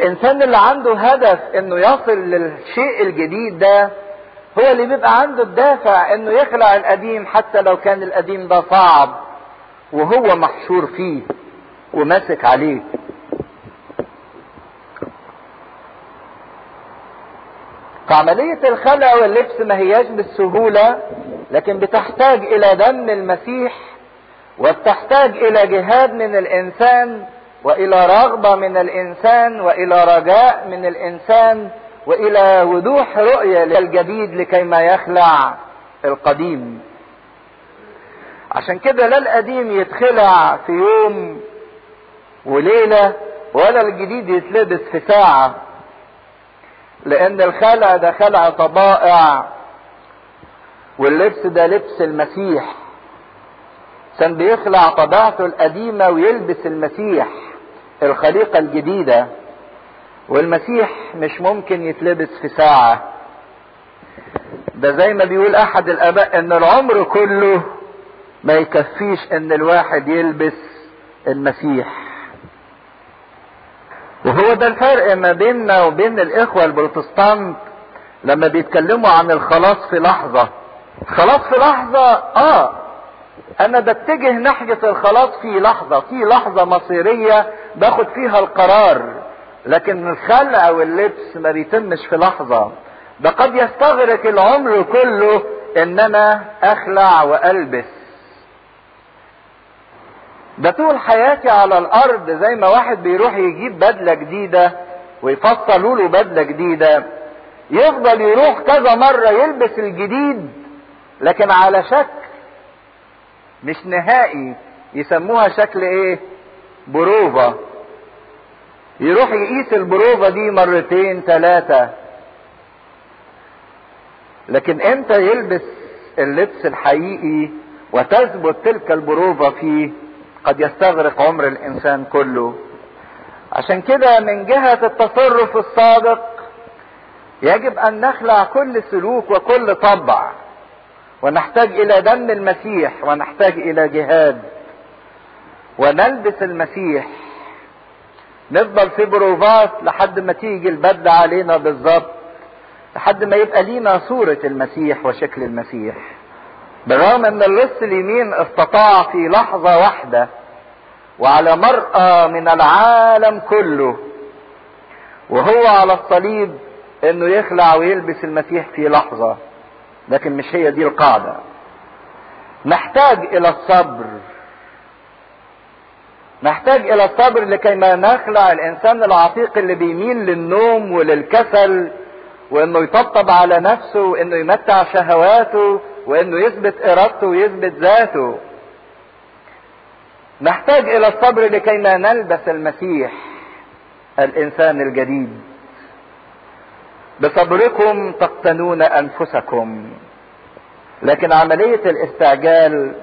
والانسان اللي عنده هدف إنه يصل للشيء الجديد ده هو اللي بيبقى عنده الدافع إنه يخلع القديم حتى لو كان القديم ده صعب وهو محشور فيه وماسك عليه. فعملية الخلع واللبس ما هياش بالسهولة لكن بتحتاج إلى دم المسيح وبتحتاج إلى جهاد من الإنسان وإلى رغبة من الإنسان وإلى رجاء من الإنسان وإلى وضوح رؤية للجديد لكي ما يخلع القديم. عشان كده لا القديم يتخلع في يوم وليلة ولا الجديد يتلبس في ساعة لأن الخلع ده خلع طبائع واللبس ده لبس المسيح. كان بيخلع طبيعته القديمة ويلبس المسيح. الخليقة الجديدة والمسيح مش ممكن يتلبس في ساعة. ده زي ما بيقول أحد الآباء إن العمر كله ما يكفيش إن الواحد يلبس المسيح. وهو ده الفرق ما بيننا وبين الإخوة البروتستانت لما بيتكلموا عن الخلاص في لحظة. خلاص في لحظة آه أنا بتجه ناحية الخلاص في لحظة في لحظة مصيرية باخد فيها القرار. لكن الخلع واللبس ما بيتمش في لحظة. ده قد يستغرق العمر كله إن أنا أخلع وألبس. ده طول حياتي على الأرض زي ما واحد بيروح يجيب بدلة جديدة ويفصلوا له بدلة جديدة. يفضل يروح كذا مرة يلبس الجديد لكن على شكل مش نهائي. يسموها شكل إيه؟ بروفة يروح يقيس البروفة دي مرتين ثلاثة لكن إمتى يلبس اللبس الحقيقي وتثبت تلك البروفة فيه؟ قد يستغرق عمر الإنسان كله. عشان كده من جهة التصرف الصادق يجب أن نخلع كل سلوك وكل طبع. ونحتاج إلى دم المسيح ونحتاج إلى جهاد. ونلبس المسيح. نفضل في بروفات لحد ما تيجي البدلة علينا بالظبط لحد ما يبقى لينا صورة المسيح وشكل المسيح. بالرغم إن اللص اليمين استطاع في لحظة واحدة وعلى مرأى من العالم كله وهو على الصليب إنه يخلع ويلبس المسيح في لحظة. لكن مش هي دي القاعدة. نحتاج إلى الصبر. نحتاج إلى الصبر لكي ما نخلع الإنسان العتيق اللي بيميل للنوم وللكسل وإنه يطبطب على نفسه وإنه يمتع شهواته وإنه يثبت إرادته ويثبت ذاته. نحتاج إلى الصبر لكي ما نلبس المسيح الإنسان الجديد. بصبركم تقتنون أنفسكم. لكن عملية الاستعجال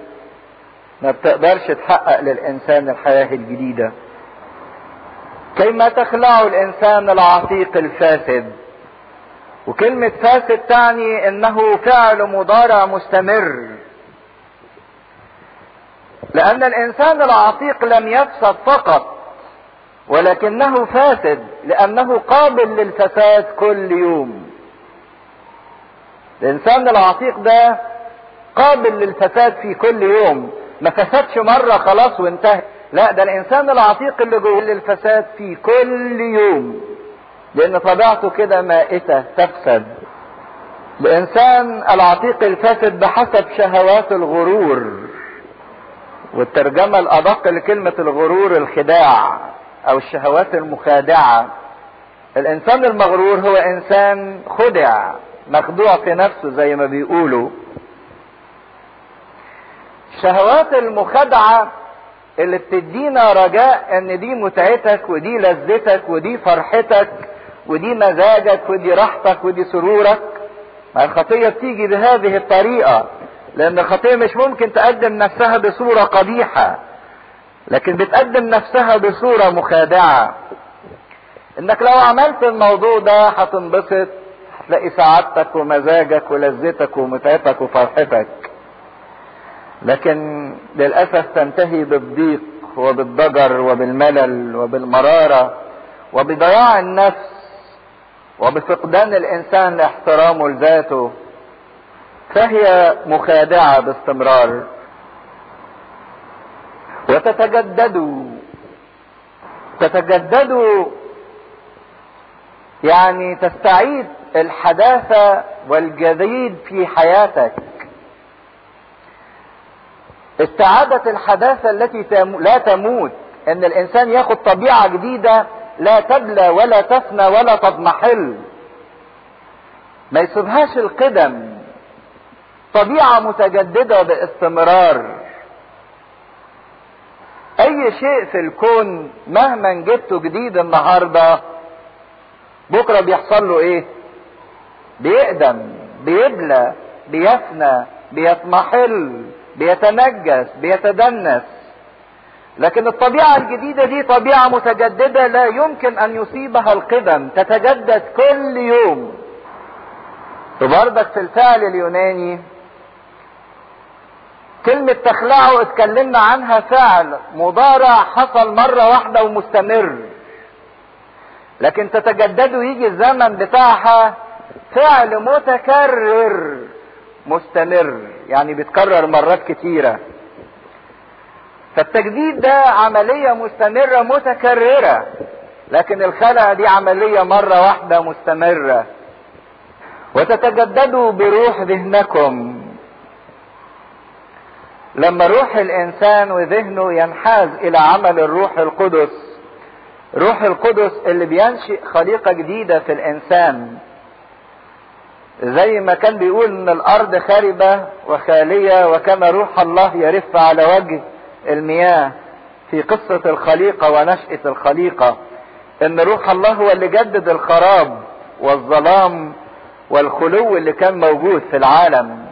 ما بتقدرش تحقق للإنسان الحياة الجديدة. كيما تخلعوا الإنسان العتيق الفاسد. وكلمة فاسد تعني إنه فعل مضارع مستمر. لأن الإنسان العتيق لم يفسد فقط. ولكنه فاسد لأنه قابل للفساد كل يوم. الإنسان العتيق ده قابل للفساد في كل يوم. ما فسدش مرة خلاص وانتهى. لا ده الإنسان العتيق اللي جوه للفساد في كل يوم. لأن طبيعته كده مائتة تفسد. الإنسان العتيق الفاسد بحسب شهوات الغرور والترجمة الأدق لكلمة الغرور الخداع. أو الشهوات المخادعة. الإنسان المغرور هو إنسان خدع مخدوع في نفسه زي ما بيقولوا. الشهوات المخادعة اللي بتدينا رجاء إن دي متعتك ودي لذتك ودي فرحتك ودي مزاجك ودي راحتك ودي سرورك. ما الخطية بتيجي بهذه الطريقة لأن الخطية مش ممكن تقدم نفسها بصورة قبيحة. لكن بتقدم نفسها بصورة مخادعة. إنك لو عملت الموضوع ده هتنبسط هتلاقي سعادتك ومزاجك ولذتك ومتعتك وفرحتك. لكن للأسف تنتهي بالضيق وبالضجر وبالملل وبالمرارة وبضياع النفس وبفقدان الإنسان لاحترامه لذاته. فهي مخادعة باستمرار. وتتجدد. تتجدد يعني تستعيد الحداثة والجديد في حياتك. استعادة الحداثة التي لا تموت. إن الإنسان ياخد طبيعة جديدة لا تبلى ولا تفنى ولا تضمحل. ما يسيبهاش القدم. طبيعة متجددة باستمرار. أي شيء في الكون مهما جبته جديد النهاردة بكرة بيحصل له إيه؟ بيقدم بيبلى بيفنى بيتمحل بيتنجس بيتدنس. لكن الطبيعة الجديدة دي طبيعة متجددة لا يمكن أن يصيبها القدم تتجدد كل يوم. وبرضك في الفعل اليوناني كلمة تخلعه اتكلمنا عنها فعل مضارع حصل مرة واحدة ومستمر. لكن تتجدد ويجي الزمن بتاعها فعل متكرر مستمر يعني بيتكرر مرات كتيرة. فالتجديد ده عملية مستمرة متكررة. لكن الخلع دي عملية مرة واحدة مستمرة. وتتجددوا بروح ذهنكم. لما روح الإنسان وذهنه ينحاز إلى عمل الروح القدس روح القدس اللي بينشئ خليقة جديدة في الإنسان. زي ما كان بيقول إن الأرض خاربة وخالية وكان روح الله يرف على وجه المياه في قصة الخليقة ونشأة الخليقة. إن روح الله هو اللي جدد الخراب والظلام والخلو اللي كان موجود في العالم.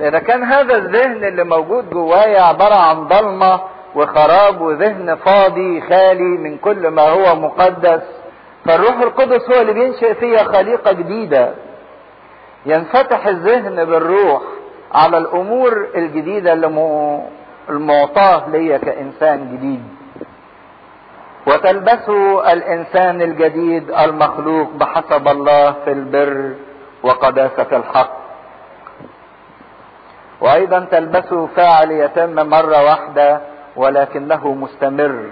اذا كان هذا الذهن اللي موجود جوايا عبارة عن ضلمة وخراب وذهن فاضي خالي من كل ما هو مقدس. فالروح القدس هو اللي بينشئ فيا خليقة جديدة. ينفتح الذهن بالروح على الأمور الجديدة اللي المعطاة ليا كإنسان جديد. وتلبسوا الإنسان الجديد المخلوق بحسب الله في البر وقداسة الحق. وأيضا تلبسوا فاعل يتم مرة واحدة ولكنه مستمر.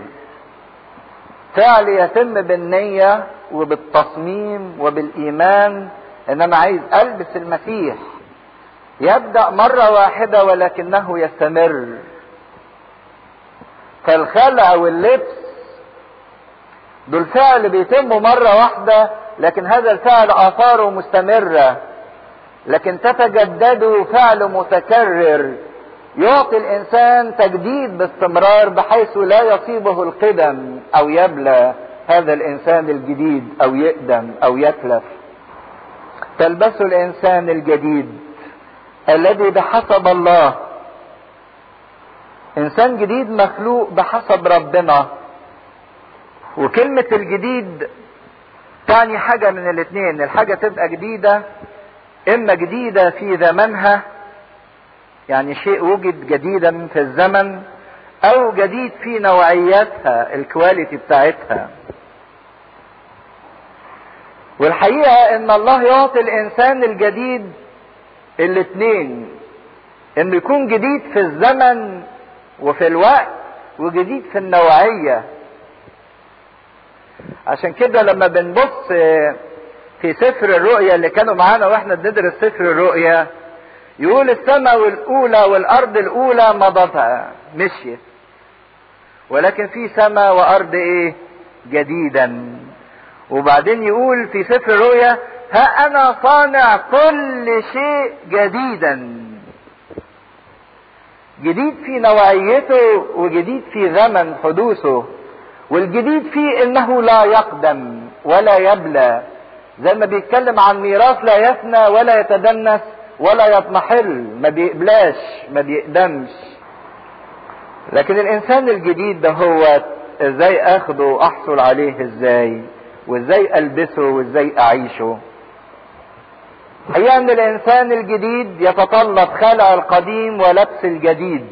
فعل يتم بالنية وبالتصميم وبالإيمان ان أنا عايز ألبس المسيح. يبدأ مرة واحدة ولكنه يستمر. فالخلع واللبس دول فعل بيتموا مرة واحدة لكن هذا الفعل آثاره مستمرة. لكن تتجدد فعل متكرر يعطي الإنسان تجديد باستمرار بحيث لا يصيبه القدم أو يبلى هذا الإنسان الجديد أو يقدم أو يتلف. تلبس الإنسان الجديد الذي بحسب الله. إنسان جديد مخلوق بحسب ربنا. وكلمة الجديد تعني حاجة من الاتنين. الحاجة تبقى جديدة إما جديدة في زمنها يعني شيء وجد جديدا في الزمن أو جديد في نوعياتها الكواليتي بتاعتها. والحقيقة إن الله يعطي الإنسان الجديد الاتنين إنه يكون جديد في الزمن وفي الوقت وجديد في النوعية. عشان كده لما بنبص في سفر الرؤيا اللي كانوا معانا وإحنا بندرس سفر الرؤيا يقول السماء الأولى والأرض الأولى مضتها مشيت. ولكن في سماء وأرض إيه؟ جديدا. وبعدين يقول في سفر الرؤيا ها أنا صانع كل شيء جديدا. جديد في نوعيته وجديد في زمن حدوثه والجديد فيه إنه لا يقدم ولا يبلى. زي ما بيتكلم عن ميراث لا يفنى ولا يتدنس ولا يضمحل ما بيقبلاش ما بيقدمش. لكن الإنسان الجديد ده هو إزاي أخده وأحصل عليه إزاي؟ وإزاي ألبسه وإزاي أعيشه؟ هي ان الإنسان الجديد يتطلب خلع القديم ولبس الجديد.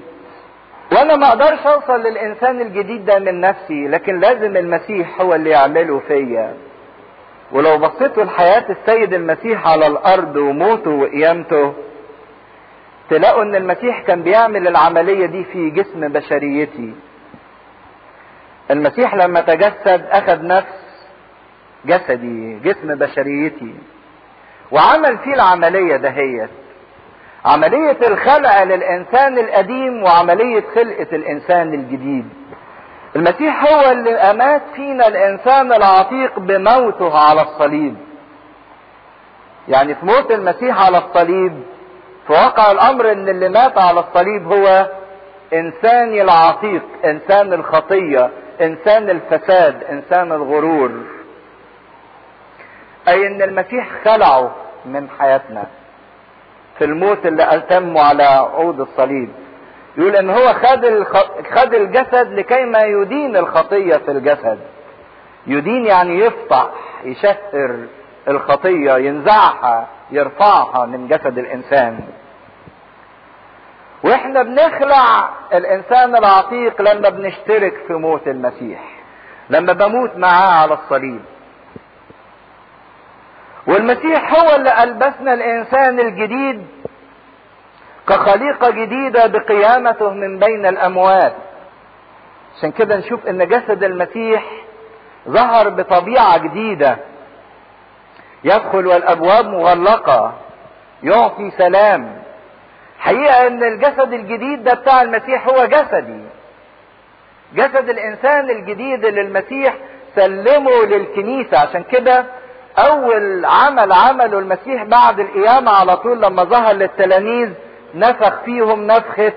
وأنا ما أقدرش أوصل للإنسان الجديد ده من نفسي لكن لازم المسيح هو اللي يعمله فيا. ولو بصيتوا لحياة السيد المسيح على الأرض وموته وقيامته تلاقوا إن المسيح كان بيعمل العملية دي في جسم بشريتي. المسيح لما تجسد أخذ نفس جسدي جسم بشريتي وعمل فيه العملية دهيت. عملية الخلع للإنسان القديم وعملية خلقة الإنسان الجديد. المسيح هو اللي أمات فينا الإنسان العتيق بموته على الصليب. يعني في موت المسيح على الصليب في واقع الأمر إن اللي مات على الصليب هو إنساني العتيق إنسان الخطية إنسان الفساد إنسان الغرور. أي إن المسيح خلعه من حياتنا في الموت اللي أتمه على عود الصليب. يقول إن هو خد. خد الجسد لكي ما يدين الخطية في الجسد يدين يعني يفتح يشهر الخطية ينزعها يرفعها من جسد الإنسان وإحنا بنخلع الإنسان العتيق لما بنشترك في موت المسيح لما بموت معاه على الصليب والمسيح هو اللي ألبسنا الإنسان الجديد كخليقة جديدة بقيامته من بين الأموات. عشان كده نشوف إن جسد المسيح ظهر بطبيعة جديدة. يدخل والأبواب مغلقة. يعطي سلام. حقيقة إن الجسد الجديد ده بتاع المسيح هو جسدي. جسد الإنسان الجديد اللي المسيح سلمه للكنيسة. عشان كده أول عمل عمله المسيح بعد القيامة على طول لما ظهر للتلاميذ نفخ فيهم نفخة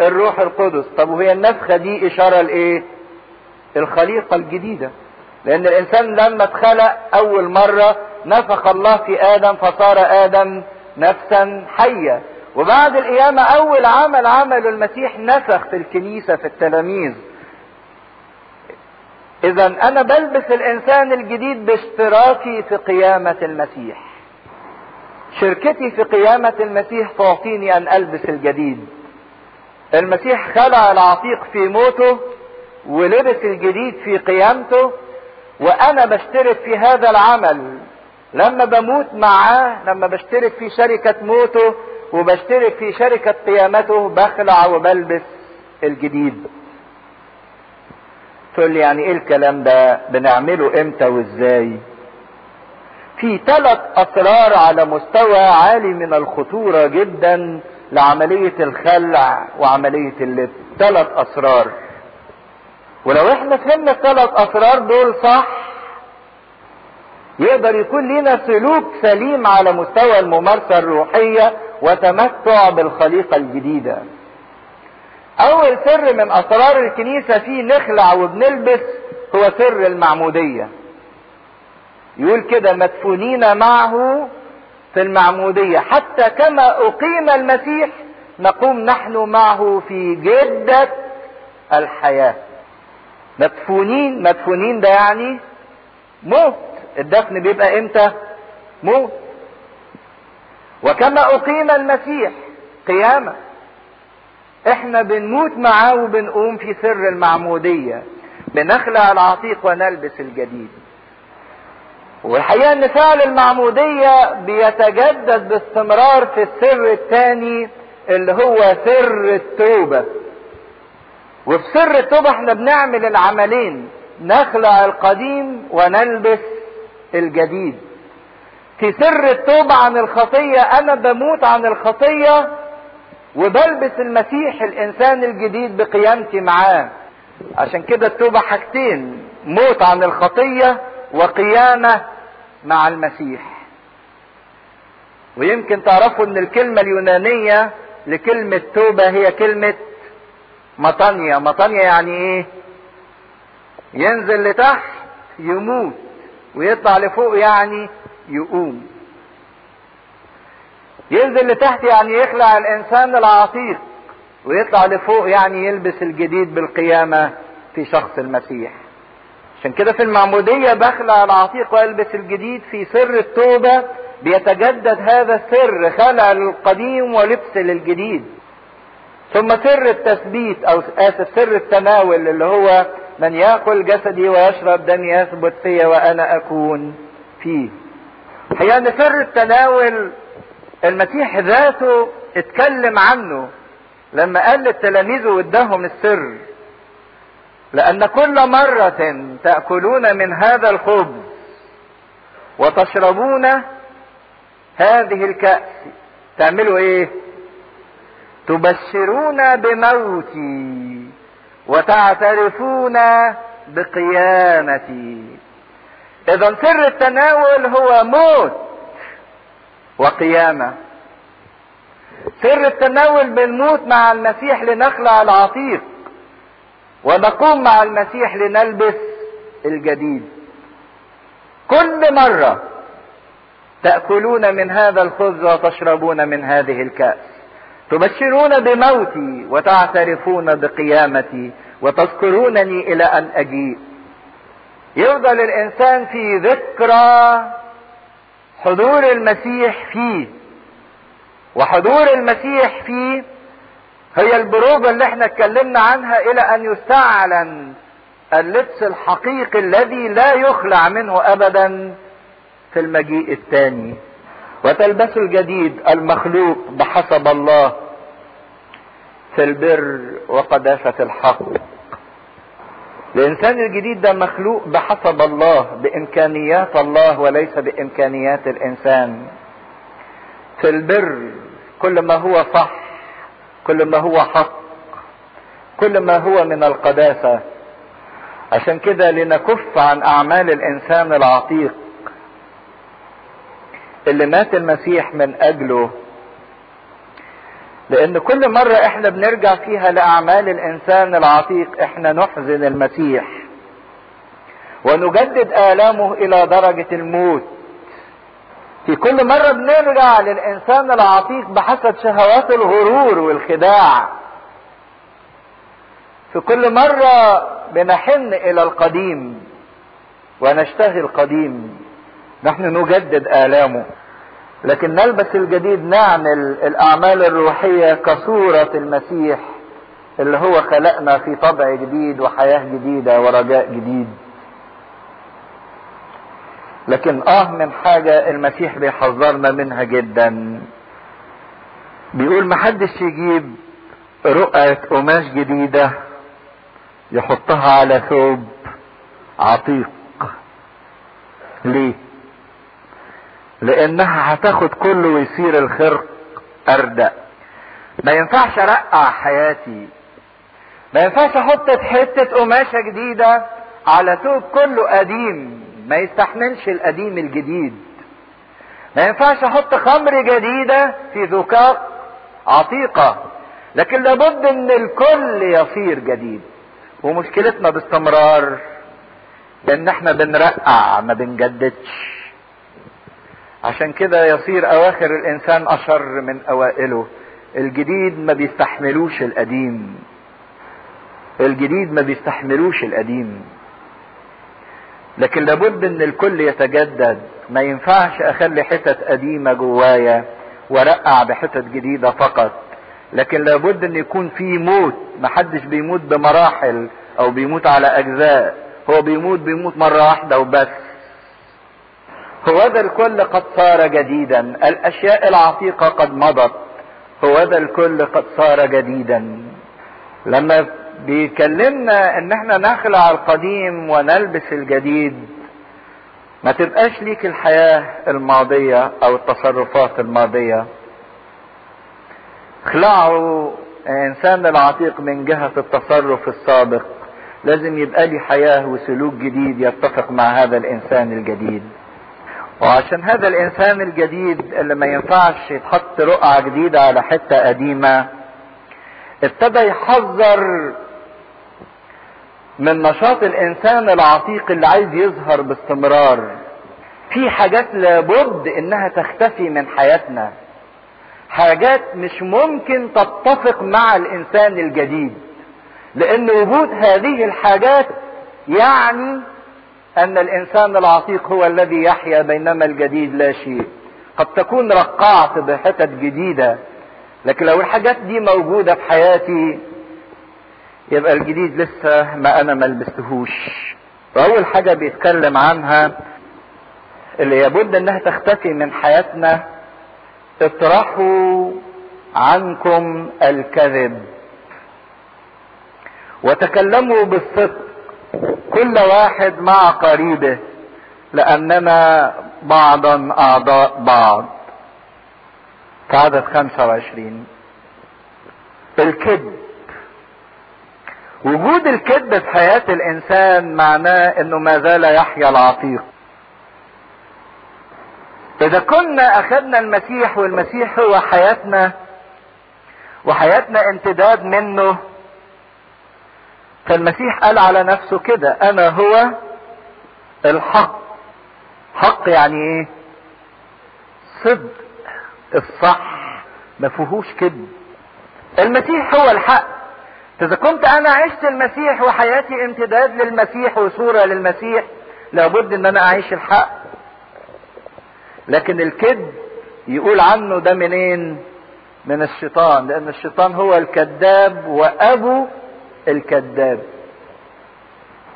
الروح القدس. طب وهي النفخة دي إشارة لإيه؟ الخليقة الجديدة. لأن الإنسان لما اتخلق أول مرة نفخ الله في آدم فصار آدم نفسا حية. وبعد القيامة أول عمل عمله المسيح نفخ في الكنيسة في التلاميذ. اذا أنا بلبس الإنسان الجديد باشتراكي في قيامة المسيح. شركتي في قيامة المسيح تعطيني أن ألبس الجديد. المسيح خلع العتيق في موته ولبس الجديد في قيامته وأنا بشترك في هذا العمل. لما بموت معاه لما بشترك في شركة موته وبشترك في شركة قيامته بخلع وبلبس الجديد. تقول لي يعني إيه الكلام ده؟ بنعمله إمتى وإزاي؟ في ثلاث أسرار على مستوى عالي من الخطورة جدا لعملية الخلع وعملية اللبس ثلاث أسرار. ولو إحنا فهمنا الثلاث أسرار دول صح يقدر يكون لنا سلوك سليم على مستوى الممارسة الروحية وتمتع بالخليقة الجديدة. أول سر من أسرار الكنيسة فيه نخلع وبنلبس هو سر المعمودية. يقول كده مدفونين معه في المعمودية. حتى كما أقيم المسيح نقوم نحن معه في جدة الحياة. مدفونين مدفونين ده يعني موت. الدفن بيبقى إمتى؟ موت. وكما أقيم المسيح قيامة. إحنا بنموت معاه وبنقوم في سر المعمودية. بنخلع العتيق ونلبس الجديد. والحقيقة إن فعل المعمودية بيتجدد باستمرار في السر الثاني اللي هو سر التوبة. وفي سر التوبة إحنا بنعمل العملين نخلع القديم ونلبس الجديد. في سر التوبة عن الخطية أنا بموت عن الخطية وبلبس المسيح الإنسان الجديد بقيامتي معاه. عشان كده التوبة حاجتين موت عن الخطية وقيامة مع المسيح. ويمكن تعرفوا إن الكلمة اليونانية لكلمة توبة هي كلمة مطانيا. مطانيا يعني إيه؟ ينزل لتحت يموت ويطلع لفوق يعني يقوم. ينزل لتحت يعني يخلع الإنسان العتيق ويطلع لفوق يعني يلبس الجديد بالقيامة في شخص المسيح. عشان كده في المعمودية بخلع العتيق والبس الجديد في سر التوبة بيتجدد هذا السر خلع القديم ولبس للجديد. ثم سر التثبيت أو اسف سر التناول اللي هو من يأكل جسدي ويشرب دمي يثبت فيا وأنا أكون فيه. هي أن سر التناول المسيح ذاته اتكلم عنه لما قال للتلاميذ واداهم السر. لأن كل مرة تأكلون من هذا الخبز وتشربون هذه الكأس تعملوا إيه؟ تبشرون بموتي وتعترفون بقيامتي إذا سر التناول هو موت وقيامة. سر التناول بالموت مع المسيح لنخلع العتيق ونقوم مع المسيح لنلبس الجديد. كل مرة تأكلون من هذا الخبز وتشربون من هذه الكأس. تبشرون بموتي وتعترفون بقيامتي وتذكرونني إلى أن اجيء يفضل الإنسان في ذكرى حضور المسيح فيه وحضور المسيح فيه هي البروفة اللي إحنا اتكلمنا عنها إلى أن يستعلن اللبس الحقيقي الذي لا يخلع منه ابدا في المجيء الثاني. وتلبس الجديد المخلوق بحسب الله في البر وقداسة الحق. الإنسان الجديد ده مخلوق بحسب الله بإمكانيات الله وليس بإمكانيات الإنسان. في البر كل ما هو صح كل ما هو حق كل ما هو من القداسة. عشان كده لنكف عن أعمال الإنسان العتيق. اللي مات المسيح من أجله. لأن كل مرة إحنا بنرجع فيها لأعمال الإنسان العتيق إحنا نحزن المسيح. ونجدد آلامه إلى درجة الموت. في كل مرة بنرجع للإنسان العتيق بحسب شهوات الغرور والخداع. في كل مرة بنحن إلى القديم ونشتهي القديم. نحن نجدد آلامه. لكن نلبس الجديد نعمل الأعمال الروحية كصورة المسيح اللي هو خلقنا في طبع جديد وحياة جديدة ورجاء جديد. لكن آه من حاجة المسيح بيحذرنا منها جدا. بيقول محدش يجيب رقعة قماش جديدة يحطها على ثوب عتيق. ليه؟ لأنها هتاخد كله ويصير الخرق أردأ. ما ينفعش أرقع حياتي. ما ينفعش أحط حتة قماشة جديدة على ثوب كله قديم. ما يستحملش القديم الجديد. ما ينفعش أحط خمر جديدة في ذكاق عتيقة لكن لابد إن الكل يصير جديد. ومشكلتنا باستمرار إن إحنا بنرقع ما بنجددش. عشان كده يصير أواخر الإنسان أشر من أوائله. الجديد ما بيستحملوش القديم. الجديد ما بيستحملوش القديم. لكن لابد إن الكل يتجدد. ما ينفعش أخلي حتت قديمة جوايا وأرقع بحتت جديدة فقط. لكن لابد إن يكون في موت. محدش بيموت بمراحل أو بيموت على أجزاء. هو بيموت بيموت مرة واحدة وبس. هو ذا الكل قد صار جديدا. الأشياء العتيقة قد مضت. هو ذا الكل قد صار جديدا. لما بيكلمنا إن إحنا نخلع القديم ونلبس الجديد. ما تبقاش ليك الحياة الماضية أو التصرفات الماضية. اخلعوا إنسان العتيق من جهة التصرف السابق. لازم يبقى لي حياة وسلوك جديد يتفق مع هذا الإنسان الجديد. وعشان هذا الإنسان الجديد اللي ما ينفعش يتحط رقعة جديدة على حتة قديمة ابتدى يحذر من نشاط الإنسان العتيق اللي عايز يظهر باستمرار. في حاجات لابد إنها تختفي من حياتنا. حاجات مش ممكن تتفق مع الإنسان الجديد. لأن وجود هذه الحاجات يعني أن الإنسان العتيق هو الذي يحيا بينما الجديد لا شيء. قد تكون رقعت بحتت جديدة. لكن لو الحاجات دي موجودة في حياتي يبقى الجديد لسه ما أنا ما لبستهوش. وأول حاجة بيتكلم عنها اللي يبد إنها تختفي من حياتنا اطرحوا عنكم الكذب. وتكلموا بالصدق كل واحد مع قريبه لأننا بعضا أعضاء بعض. في عدد 25 الكذب وجود الكذب في حياة الإنسان معناه إنه ما زال يحيا العتيق إذا كنا أخذنا المسيح والمسيح هو حياتنا وحياتنا امتداد منه فالمسيح قال على نفسه كده أنا هو الحق. حق يعني إيه؟ صدق الصح ما فيهوش كذب. المسيح هو الحق. إذا كنت أنا عشت المسيح وحياتي امتداد للمسيح وصورة للمسيح لابد إن أنا أعيش الحق. لكن الكذب يقول عنه ده منين؟ من الشيطان لأن الشيطان هو الكذاب وأبو الكذاب.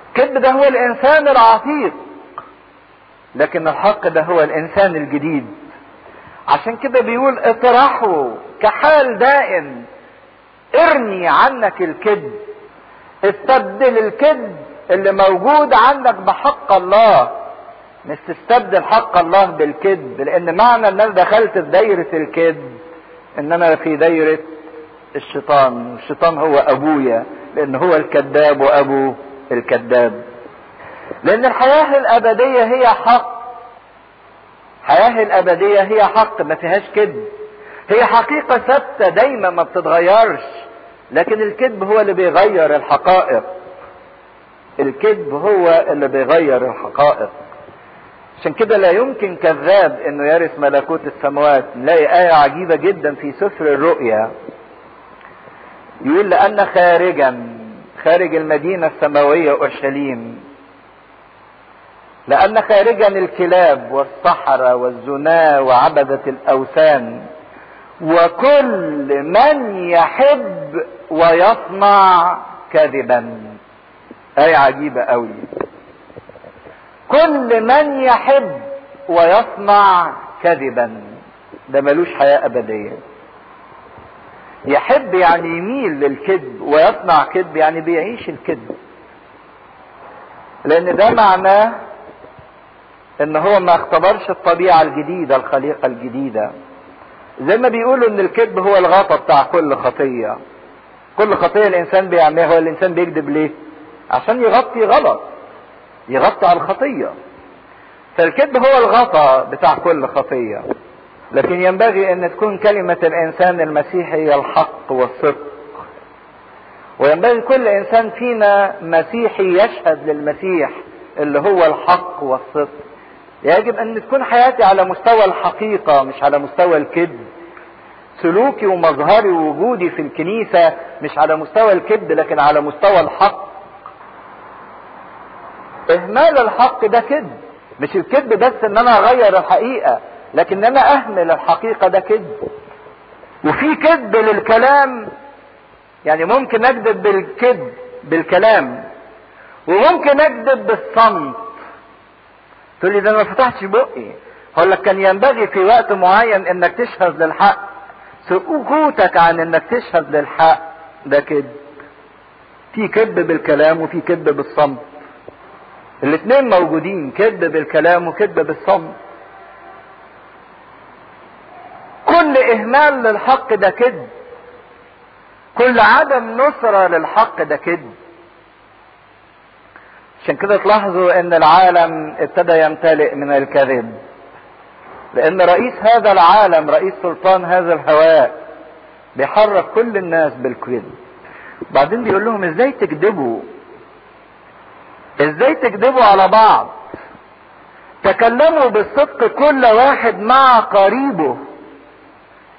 الكذب ده هو الإنسان العتيق لكن الحق ده هو الإنسان الجديد. عشان كده بيقول اطرحوا كحال دائم ارمي عنك الكذب. استبدل الكذب اللي موجود عندك بحق الله. مش تستبدل حق الله بالكذب لأن معنى إن أنا دخلت في دايرة الكذب ان أنا في دايرة الشيطان. والشيطان هو أبويا لأن هو الكذاب وأبو الكذاب. لأن الحياة الأبدية هي حق. الحياة الأبدية هي حق ما فيهاش كذب. هي حقيقة ثابتة دايما ما بتتغيرش لكن الكذب هو اللي بيغير الحقائق. الكذب هو اللي بيغير الحقائق. عشان كده لا يمكن كذاب إنه يرث ملكوت السماوات. نلاقي آية عجيبة جدا في سفر الرؤيا. يقول لأن خارجا خارج المدينة السماوية أورشليم. لأن خارجا الكلاب والصحراء والزنا وعبدة الأوثان. وكل من يحب ويصنع كذبا. آية عجيبة أوي. كل من يحب ويصنع كذبا. ده ملوش حياة أبدية. يحب يعني يميل للكذب ويصنع كذب يعني بيعيش الكذب. لأن ده معناه إن هو ما اختبرش الطبيعة الجديدة الخليقة الجديدة. زي ما بيقولوا إن الكذب هو الغطا بتاع كل خطية. كل خطية الإنسان بيعملها هو الإنسان بيكذب ليه؟ عشان يغطي غلط. يغطي على الخطية. فالكذب هو الغطاء بتاع كل خطية. لكن ينبغي أن تكون كلمة الإنسان المسيحي هي الحق والصدق. وينبغي كل إنسان فينا مسيحي يشهد للمسيح اللي هو الحق والصدق. يجب أن تكون حياتي على مستوى الحقيقة مش على مستوى الكذب. سلوكي ومظهري ووجودي في الكنيسة مش على مستوى الكذب لكن على مستوى الحق. إهمال الحق ده كذب. مش الكذب بس إن أنا أغير الحقيقة لكن أنا أهمل الحقيقة ده كذب. وفي كذب للكلام. يعني ممكن أكذب بالكذب بالكلام. وممكن أكذب بالصمت. تقول لي ده أنا ما فتحتش بقي. هقول لك كان ينبغي في وقت معين إنك تشهد للحق. سكوتك عن إنك تشهد للحق. ده كذب. في كذب بالكلام وفي كذب بالصمت. الاثنين موجودين. كذب بالكلام وكذب بالصمت. كل إهمال للحق ده كذب. كل عدم نصرة للحق ده كذب. عشان كده تلاحظوا إن العالم ابتدى يمتلئ من الكذب. لأن رئيس هذا العالم رئيس سلطان هذا الهواء بيحرك كل الناس بالكذب. بعدين بيقول لهم إزاي تكذبوا؟ إزاي تكذبوا على بعض؟ تكلموا بالصدق كل واحد مع قريبه.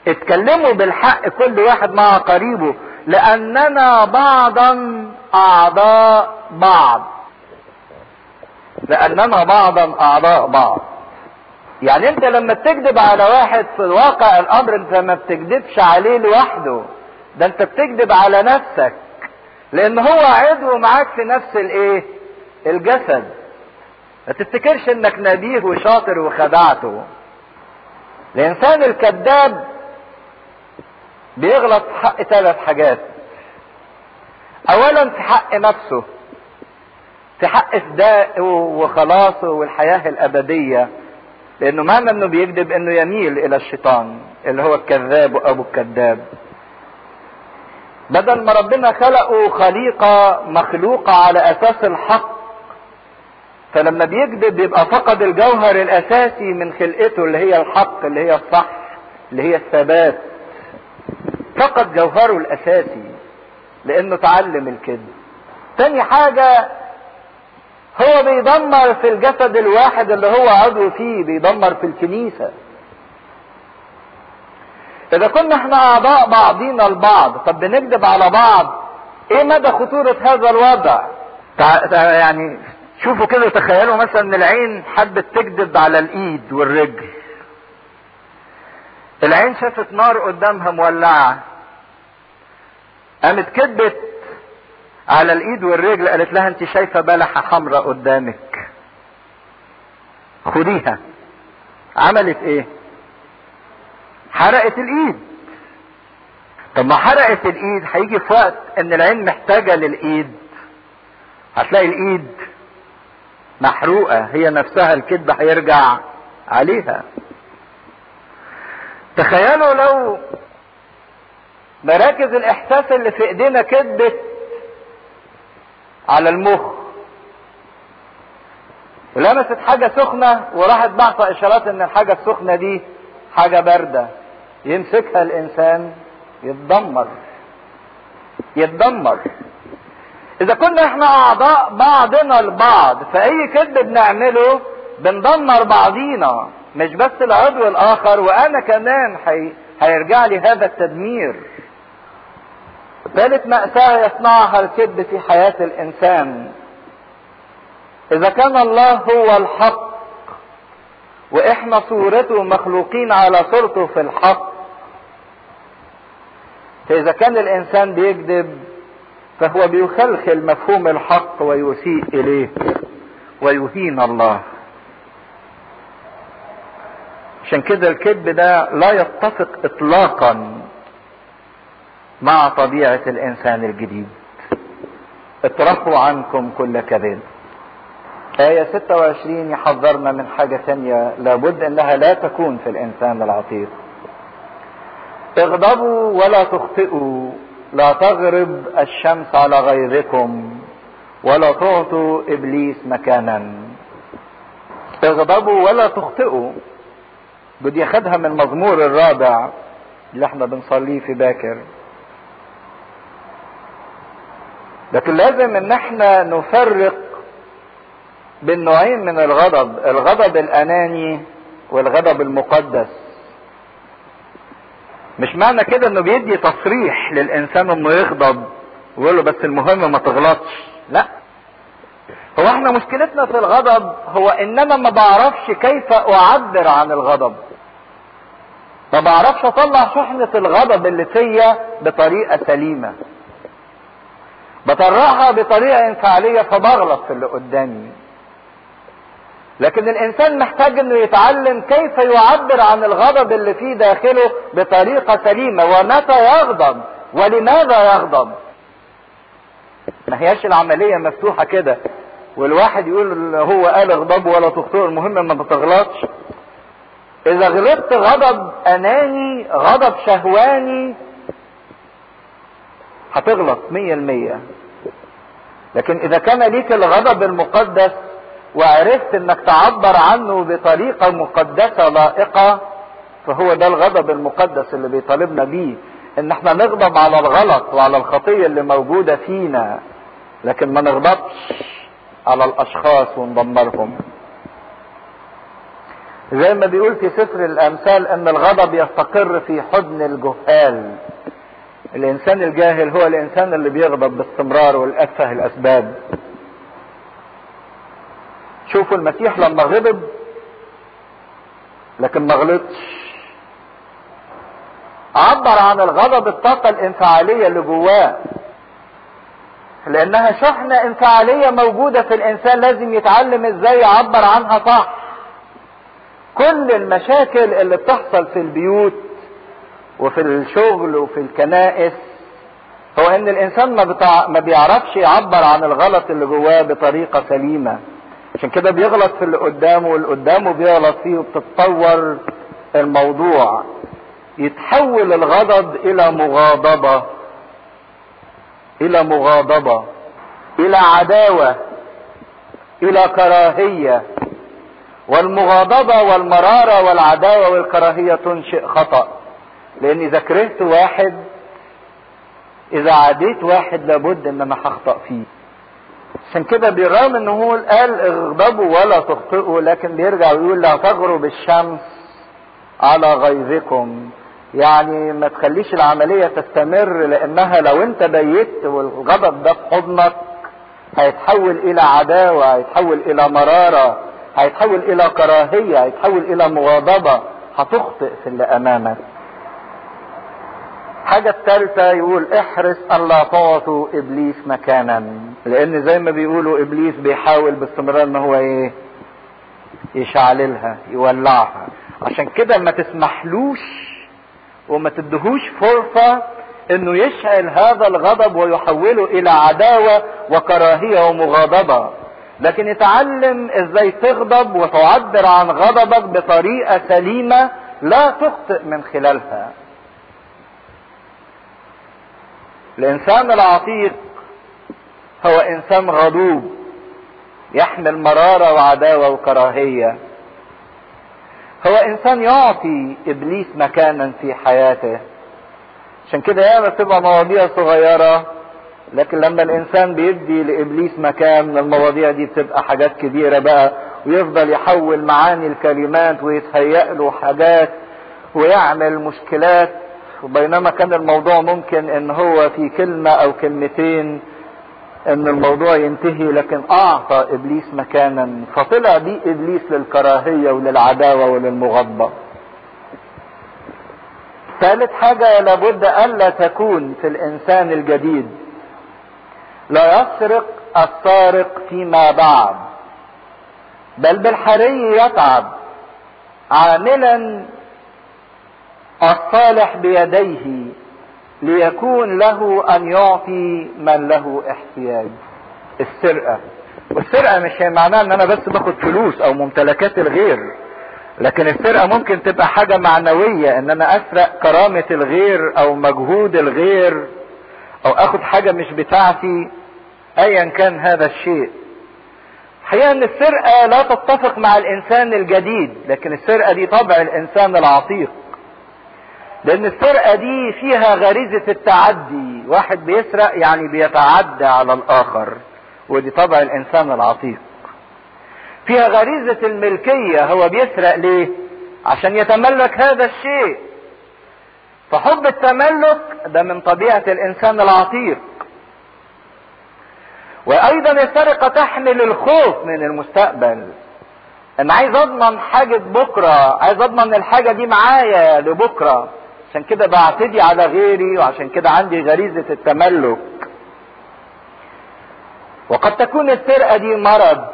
اتكلموا بالحق كل واحد مع قريبه لأننا بعضا أعضاء بعض. لأننا بعضا أعضاء بعض. يعني أنت لما بتكذب على واحد في الواقع الأمر أنت ما بتكذبش عليه لوحده ده أنت بتكذب على نفسك. لأن هو عضو معاك في نفس الإيه؟ الجسد. ما تفتكرش إنك نبيه وشاطر وخدعته. الإنسان الكذاب بيغلط في حق ثلاث حاجات. اولا في حق نفسه. في حق فدائه وخلاصه والحياة الأبدية. لأنه معنى انه بيكذب إنه يميل إلى الشيطان اللي هو الكذاب وأبو الكذاب. بدل ما ربنا خلقه خليقة مخلوقة على أساس الحق فلما بيكذب بيبقى فقد الجوهر الأساسي من خلقته اللي هي الحق اللي هي الصح اللي هي الثبات. فقد جوهره الأساسي لأنه تعلم الكذب. تاني حاجة هو بيدمر في الجسد الواحد اللي هو عضو فيه بيدمر في الكنيسة. إذا كنا إحنا أعضاء بعضينا البعض طب بنكذب على بعض إيه مدى خطورة هذا الوضع؟ يعني شوفوا كده تخيلوا مثلا إن العين حبت تكذب على الإيد والرجل. العين شافت نار قدامها مولعة. قامت كذبت على الإيد والرجل قالت لها أنت شايفة بلحة حمراء قدامك. خديها. عملت إيه؟ حرقت الإيد. طب ما حرقت الإيد هيجي في وقت إن العين محتاجة للإيد. هتلاقي الإيد محروقة هي نفسها الكذب هيرجع عليها. تخيلوا لو مراكز الإحساس اللي في إيدينا كذبت على المخ. ولمست حاجة سخنة وراحت بعطى إشارات إن الحاجة السخنة دي حاجة باردة. يمسكها الإنسان يتدمر. يتدمر. إذا كنا إحنا أعضاء بعضنا البعض فأي كذب بنعمله بندمر بعضينا. مش بس العضو الآخر وأنا كمان. هيرجع لي هذا التدمير. ثالث مأساة يصنعها الكذب في حياة الإنسان. إذا كان الله هو الحق وإحنا صورته مخلوقين على صورته في الحق فإذا كان الإنسان بيكذب فهو بيخلخل مفهوم الحق ويسيء إليه ويهين الله. عشان كده الكذب ده لا يتفق إطلاقا. مع طبيعة الإنسان الجديد. اطرحوا عنكم كل كذب. آية 26 يحذرنا من حاجة ثانية. لابد أنها لا تكون في الإنسان العتيق اغضبوا ولا تخطئوا. لا تغرب الشمس على غيظكم. ولا تعطوا إبليس مكانا. اغضبوا ولا تخطئوا. بدي أخدها من المزمور الرابع اللي إحنا بنصليه في باكر. لكن لازم إن إحنا نفرق بين نوعين من الغضب الغضب الأناني والغضب المقدس. مش معنى كده إنه بيدي تصريح للإنسان إنه يغضب ويقول له بس المهم ما تغلطش. لا. هو إحنا مشكلتنا في الغضب هو ان أنا ما بعرفش كيف أعبر عن الغضب. ما بعرفش أطلع شحنة الغضب اللي فيا بطريقة سليمة. بطرحها بطريقة انفعالية فبغلط في اللي قدامي. لكن الإنسان محتاج إنه يتعلم كيف يعبر عن الغضب اللي في داخله بطريقة سليمة. ومتى يغضب؟ ولماذا يغضب؟ ما هياش العملية مفتوحة كده. والواحد يقول هو قال اغضب ولا تخطئ المهم ما تغلطش. إذا غلطت غضب أناني غضب شهواني هتغلط مية المية. لكن إذا كان ليك الغضب المقدس وعرفت إنك تعبر عنه بطريقة مقدسة لائقة فهو ده الغضب المقدس اللي بيطالبنا بيه إن إحنا نغضب على الغلط وعلى الخطية اللي موجودة فينا. لكن ما نغضبش على الأشخاص وندمرهم زي ما بيقول في سفر الأمثال إن الغضب يستقر في حضن الجهال. الإنسان الجاهل هو الإنسان اللي بيغضب باستمرار والاتفه الأسباب. شوفوا المسيح لما غضب لكن ما غلطش. عبر عن الغضب الطاقة الإنفعالية اللي جواه لأنها شحنة إنفعالية موجودة في الإنسان لازم يتعلم إزاي يعبر عنها صح. كل المشاكل اللي بتحصل في البيوت وفي الشغل وفي الكنائس هو إن الإنسان ما, بتاع ما بيعرفش يعبر عن الغلط اللي جواه بطريقة سليمة. عشان كده بيغلط في اللي قدامه واللي قدامه بيغلط فيه وبتتطور الموضوع. يتحول الغضب إلى مغاضبة. إلى مغاضبة. إلى عداوة. إلى كراهية. والمغاضبة والمرارة والعداوة والكراهية تنشئ خطأ. لأن اذا كرهت واحد اذا عاديت واحد لابد ان أنا هخطأ فيه. عشان كده بالرغم ان هو قال اغضبوا ولا تخطئوا لكن بيرجع ويقول لا تغرب الشمس على غيظكم. يعني ما تخليش العملية تستمر لأنها لو انت بيت والغضب ده في حضنك هيتحول إلى عداوة هيتحول إلى مرارة هيتحول إلى كراهية هيتحول إلى مغاضبة. هتخطئ في اللي أمامك. الحاجة الثالثة يقول احرص ألا تعطوا إبليس مكانا لأن زي ما بيقولوا إبليس بيحاول باستمرار إن هو إيه؟ يشعللها يولعها. عشان كده ما تسمحلوش وما تدهوش فرصة إنه يشعل هذا الغضب ويحوله إلى عداوة وكراهية ومغاضبة. لكن اتعلم إزاي تغضب وتعبر عن غضبك بطريقة سليمة لا تخطئ من خلالها. الإنسان العتيق هو إنسان غضوب يحمل مرارة وعداوة وكراهية. هو إنسان يعطي إبليس مكانا في حياته. عشان كده ياما تبقى مواضيع صغيرة لكن لما الإنسان بيدي لإبليس مكان المواضيع دي بتبقى حاجات كبيرة بقى ويفضل يحول معاني الكلمات ويتهيأ له حاجات ويعمل مشكلات. وبينما كان الموضوع ممكن إن هو في كلمة أو كلمتين إن الموضوع ينتهي لكن أعطى إبليس مكانا فطلع بيه إبليس للكراهية وللعداوة وللمغضبة ثالث حاجة لابد ألا تكون في الإنسان الجديد. لا يسرق السارق فيما بعد بل بالحري يتعب. عاملا الصالح بيديه ليكون له أن يعطي من له احتياج. السرقة. والسرقة مش معناها إن أنا بس باخد فلوس أو ممتلكات الغير. لكن السرقة ممكن تبقى حاجة معنوية إن أنا أسرق كرامة الغير أو مجهود الغير أو آخد حاجة مش بتاعتي ايا كان هذا الشيء. الحقيقة ان السرقة لا تتفق مع الإنسان الجديد لكن السرقة دي طبع الإنسان العتيق. لأن السرقه دي فيها غريزة التعدي. واحد بيسرق يعني بيتعدى على الآخر ودي طبع الإنسان العتيق. فيها غريزة الملكية هو بيسرق ليه؟ عشان يتملك هذا الشيء. فحب التملك ده من طبيعة الإنسان العتيق. وأيضا السرقه تحمل الخوف من المستقبل. أنا عايز أضمن حاجة بكرة عايز أضمن الحاجة دي معايا لبكرة. عشان كده بعتدي على غيري وعشان كده عندي غريزة التملك. وقد تكون السرقة دي مرض.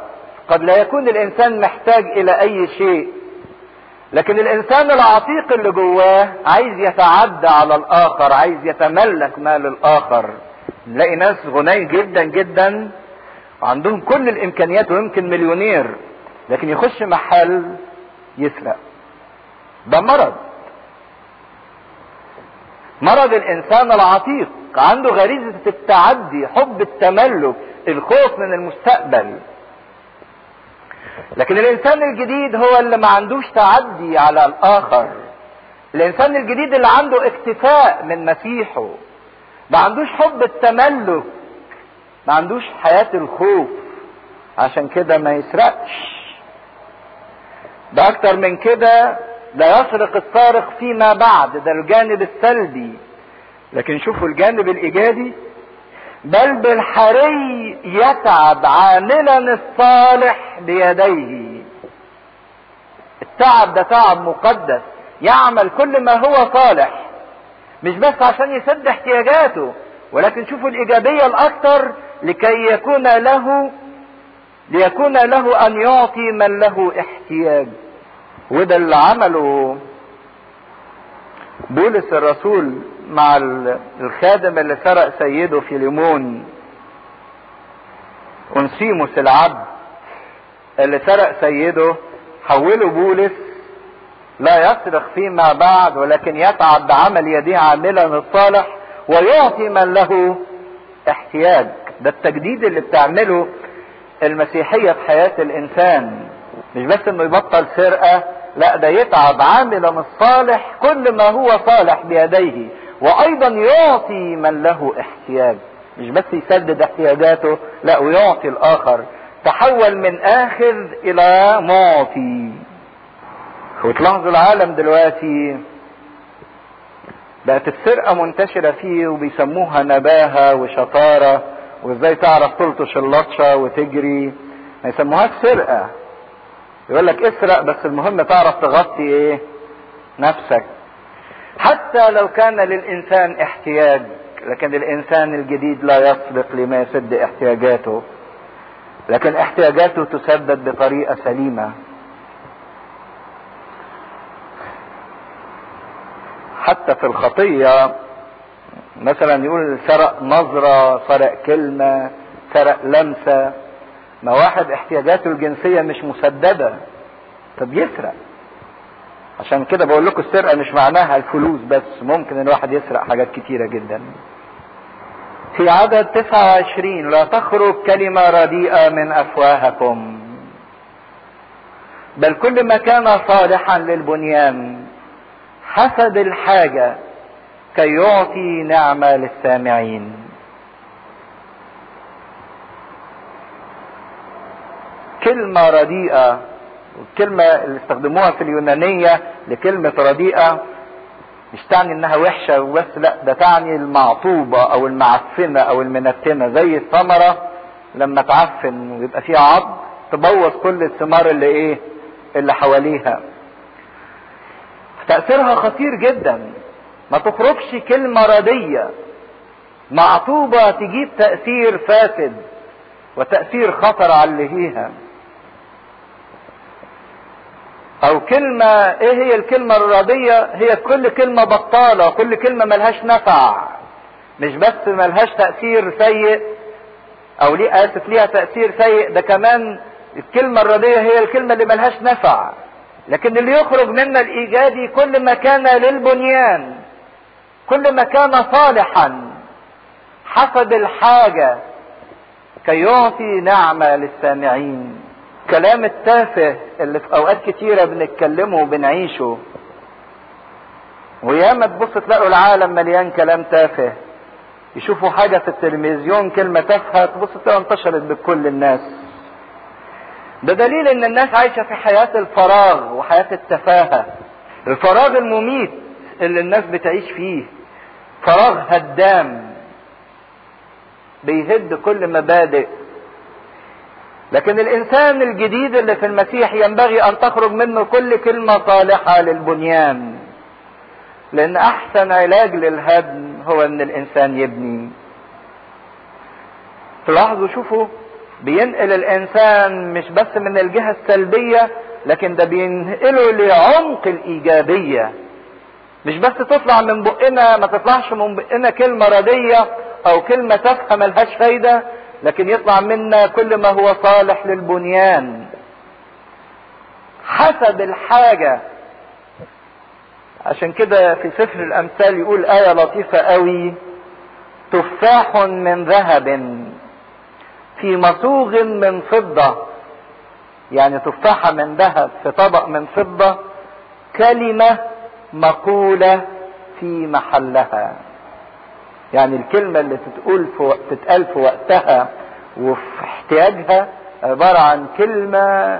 قد لا يكون الإنسان محتاج إلى أي شيء. لكن الإنسان العتيق اللي جواه عايز يتعدى على الآخر عايز يتملك مال الآخر. نلاقي ناس غني جدا جدا وعندهم كل الإمكانيات ويمكن مليونير لكن يخش محل يسرق. ده مرض. مرض الإنسان العتيق عنده غريزة التعدي حب التملك الخوف من المستقبل. لكن الإنسان الجديد هو اللي ما عندوش تعدي على الآخر. الإنسان الجديد اللي عنده اكتفاء من مسيحه ما عندوش حب التملك ما عندوش حياة الخوف. عشان كده ما يسرقش. ده أكتر من كده لا يسرق السارق فيما بعد ده الجانب السلبي. لكن شوفوا الجانب الإيجابي. بل بالحري يتعب عاملا الصالح بيديه. التعب ده تعب مقدس يعمل كل ما هو صالح. مش بس عشان يسد احتياجاته ولكن شوفوا الإيجابية الأكثر لكي يكون له ليكون له أن يعطي من له احتياج. وده اللي عمله بولس الرسول مع الخادم اللي سرق سيده في ليمون أنسيموس العبد اللي سرق سيده حوله بولس لا يصرخ فيما بعد ولكن يتعب بعمل يديه عاملا الصالح ويعطي من له احتياج. ده التجديد اللي بتعمله المسيحية في حياة الإنسان. مش بس إنه يبطل سرقة لا ده يتعب عاملا الصالح كل ما هو صالح بيديه وأيضا يعطي من له احتياج. مش بس يسدد احتياجاته لا ويعطي الآخر. تحول من آخذ إلى معطي. وتلاحظوا العالم دلوقتي بقت السرقة منتشرة فيه وبيسموها نباهة وشطارة وإزاي تعرف تلطش اللطشة وتجري؟ ما يسموهاش سرقة. يقول لك اسرق بس المهم تعرف تغطي إيه؟ نفسك. حتى لو كان للإنسان احتياج لكن الإنسان الجديد لا يسبق لما يسد احتياجاته. لكن احتياجاته تسدد بطريقة سليمة. حتى في الخطية مثلا يقول سرق نظرة سرق كلمة سرق لمسة. ما واحد احتياجاته الجنسية مش مسددة طب يسرق. عشان كده بقول لكم السرقة مش معناها الفلوس بس ممكن الواحد يسرق حاجات كتيرة جدا. في عدد 29 لا تخرج كلمة رديئة من أفواهكم. بل كل ما كان صالحا للبنيان حسب الحاجة كي يعطي نعمة للسامعين. كلمة رديئة الكلمة اللي استخدموها في اليونانية لكلمة رديئة مش تعني إنها وحشة وبس لأ ده تعني المعطوبة أو المعفنة أو المنتنة زي الثمرة لما تعفن ويبقى فيها عض تبوظ كل الثمار اللي إيه اللي حواليها. تأثيرها خطير جدا. ما تخرجش كلمة ردية. معطوبة تجيب تأثير فاسد وتأثير خطر على اللي فيها أو كلمة إيه هي الكلمة الردية هي كل كلمة بطالة كل كلمة ملهاش نفع. مش بس ملهاش تأثير سيء أو ليه آسف ليها تأثير سيء ده كمان الكلمة الردية هي الكلمة اللي ملهاش نفع. لكن اللي يخرج منا الايجابي كل ما كان للبنيان كل ما كان صالحا حسب الحاجة. كي يعطي نعمة للسامعين. كلام التافه اللي في أوقات كتيرة بنتكلمه وبنعيشه. وياما تبص تلاقوا العالم مليان كلام تافه. يشوفوا حاجة في التلفزيون كلمة تافهة تبص تلاقوا انتشرت بكل الناس. ده دليل إن الناس عايشة في حياة الفراغ وحياة التفاهة. الفراغ المميت اللي الناس بتعيش فيه. فراغ هدام. بيهد كل مبادئ. لكن الإنسان الجديد اللي في المسيح ينبغي أن تخرج منه كل كلمة صالحة للبنيان. لأن أحسن علاج للهدم هو إن الإنسان يبني. تلاحظوا شوفوا بينقل الإنسان مش بس من الجهة السلبية لكن ده بينقله لعمق الإيجابية. مش بس تطلع من بقنا ما تطلعش من بقنا كلمة ردية أو كلمة تافهة ملهاش فايدة. لكن يطلع منا كل ما هو صالح للبنيان. حسب الحاجة. عشان كده في سفر الأمثال يقول آية لطيفة قوي. تفاح من ذهب في مصوغ من فضة. يعني تفاحة من ذهب في طبق من فضة. كلمة مقولة في محلها. يعني الكلمة اللي تتقول في تتقال في وقتها وفي احتياجها عبارة عن كلمة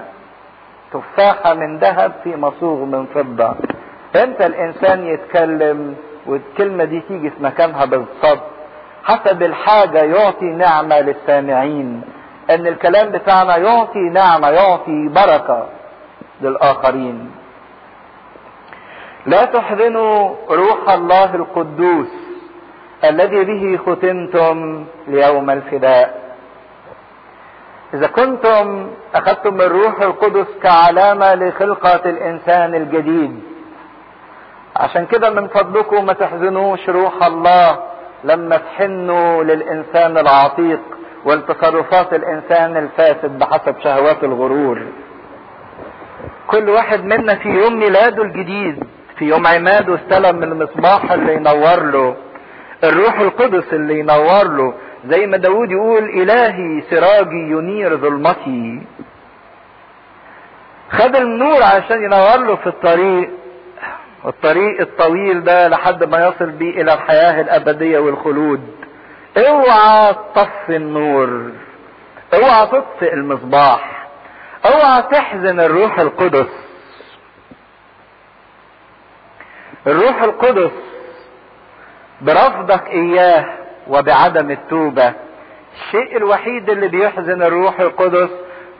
تفاحة من ذهب في مصوغ من فضة. إمتى الإنسان يتكلم والكلمة دي تيجي في مكانها بالصبر. حسب الحاجة يعطي نعمة للسامعين. إن الكلام بتاعنا يعطي نعمة يعطي بركة للآخرين. لا تحزنوا روح الله القدوس. الذي به ختمتم ليوم الفداء. إذا كنتم أخذتم الروح القدس كعلامة لخلقة الإنسان الجديد. عشان كده من فضلكم ما تحزنوش روح الله لما تحنوا للإنسان العتيق والتصرفات الإنسان الفاسد بحسب شهوات الغرور. كل واحد منا في يوم ميلاده الجديد في يوم عماده استلم المصباح اللي ينور له. الروح القدس اللي ينور له زي ما داود يقول إلهي سراجي ينير ظلمتي. خد النور عشان ينور له في الطريق. الطريق الطويل ده لحد ما يصل بيه إلى الحياة الأبدية والخلود. اوعى تطفي النور. اوعى تطفئ المصباح. اوعى تحزن الروح القدس. الروح القدس برفضك إياه وبعدم التوبة الشيء الوحيد اللي بيحزن الروح القدس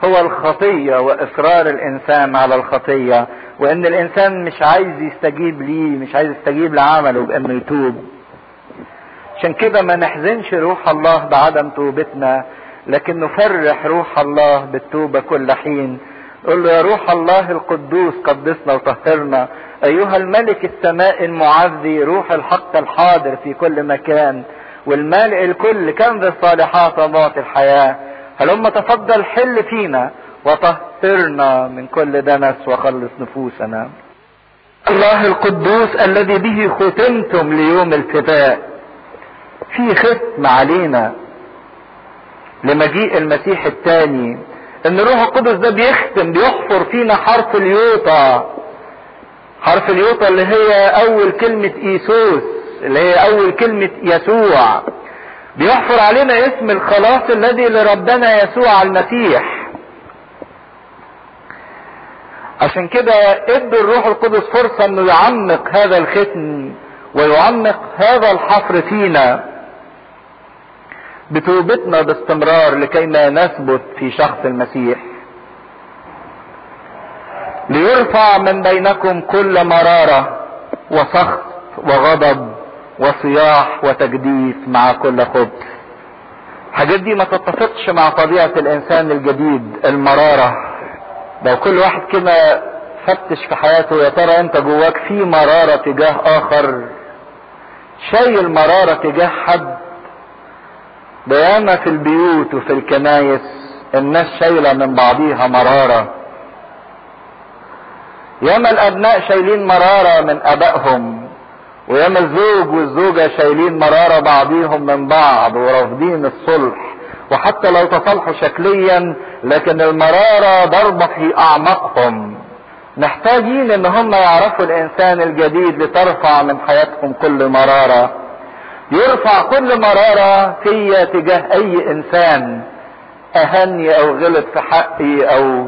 هو الخطية وإصرار الإنسان على الخطية وإن الإنسان مش عايز يستجيب ليه مش عايز يستجيب لعمله بإنه يتوب. عشان كده ما نحزنش روح الله بعدم توبتنا لكن نفرح روح الله بالتوبة كل حين قل له يا روح الله القدوس قدسنا وطهرنا. أيها الملك السماء المعزي روح الحق الحاضر في كل مكان. والمالئ الكل كنز الصالحات ومعطي الحياة. هلما تفضل حل فينا وطهرنا من كل دنس وخلص نفوسنا. الله القدوس الذي به ختمتم ليوم الفداء. في ختم علينا لمجيء المسيح الثاني. إن الروح القدس ده بيختم بيحفر فينا حرف اليوطا. حرف اليوطا اللي هي أول كلمة إيسوس اللي هي أول كلمة يسوع. بيحفر علينا اسم الخلاص الذي لربنا يسوع المسيح. عشان كده ادوا الروح القدس فرصة إنه يعمق هذا الختم ويعمق هذا الحفر فينا. بتوبتنا باستمرار لكي ما نثبت في شخص المسيح. ليرفع من بينكم كل مرارة وسخط وغضب وصياح وتجديف مع كل خبث. الحاجات دي ما تتفقش مع طبيعة الإنسان الجديد المرارة. لو كل واحد كده فتش في حياته يا ترى أنت جواك في مرارة تجاه آخر؟ شايل مرارة تجاه حد بياما في البيوت وفي الكنايس الناس شايلة من بعضيها مرارة. ياما الأبناء شايلين مرارة من أبائهم وياما الزوج والزوجة شايلين مرارة بعضيهم من بعض ورافضين الصلح. وحتى لو تصالحوا شكليا لكن المرارة ضربة في أعماقهم. محتاجين إن هم يعرفوا الإنسان الجديد لترفع من حياتهم كل مرارة. يرفع كل مرارة فيا تجاه أي إنسان. أهني أو غلط في حقي أو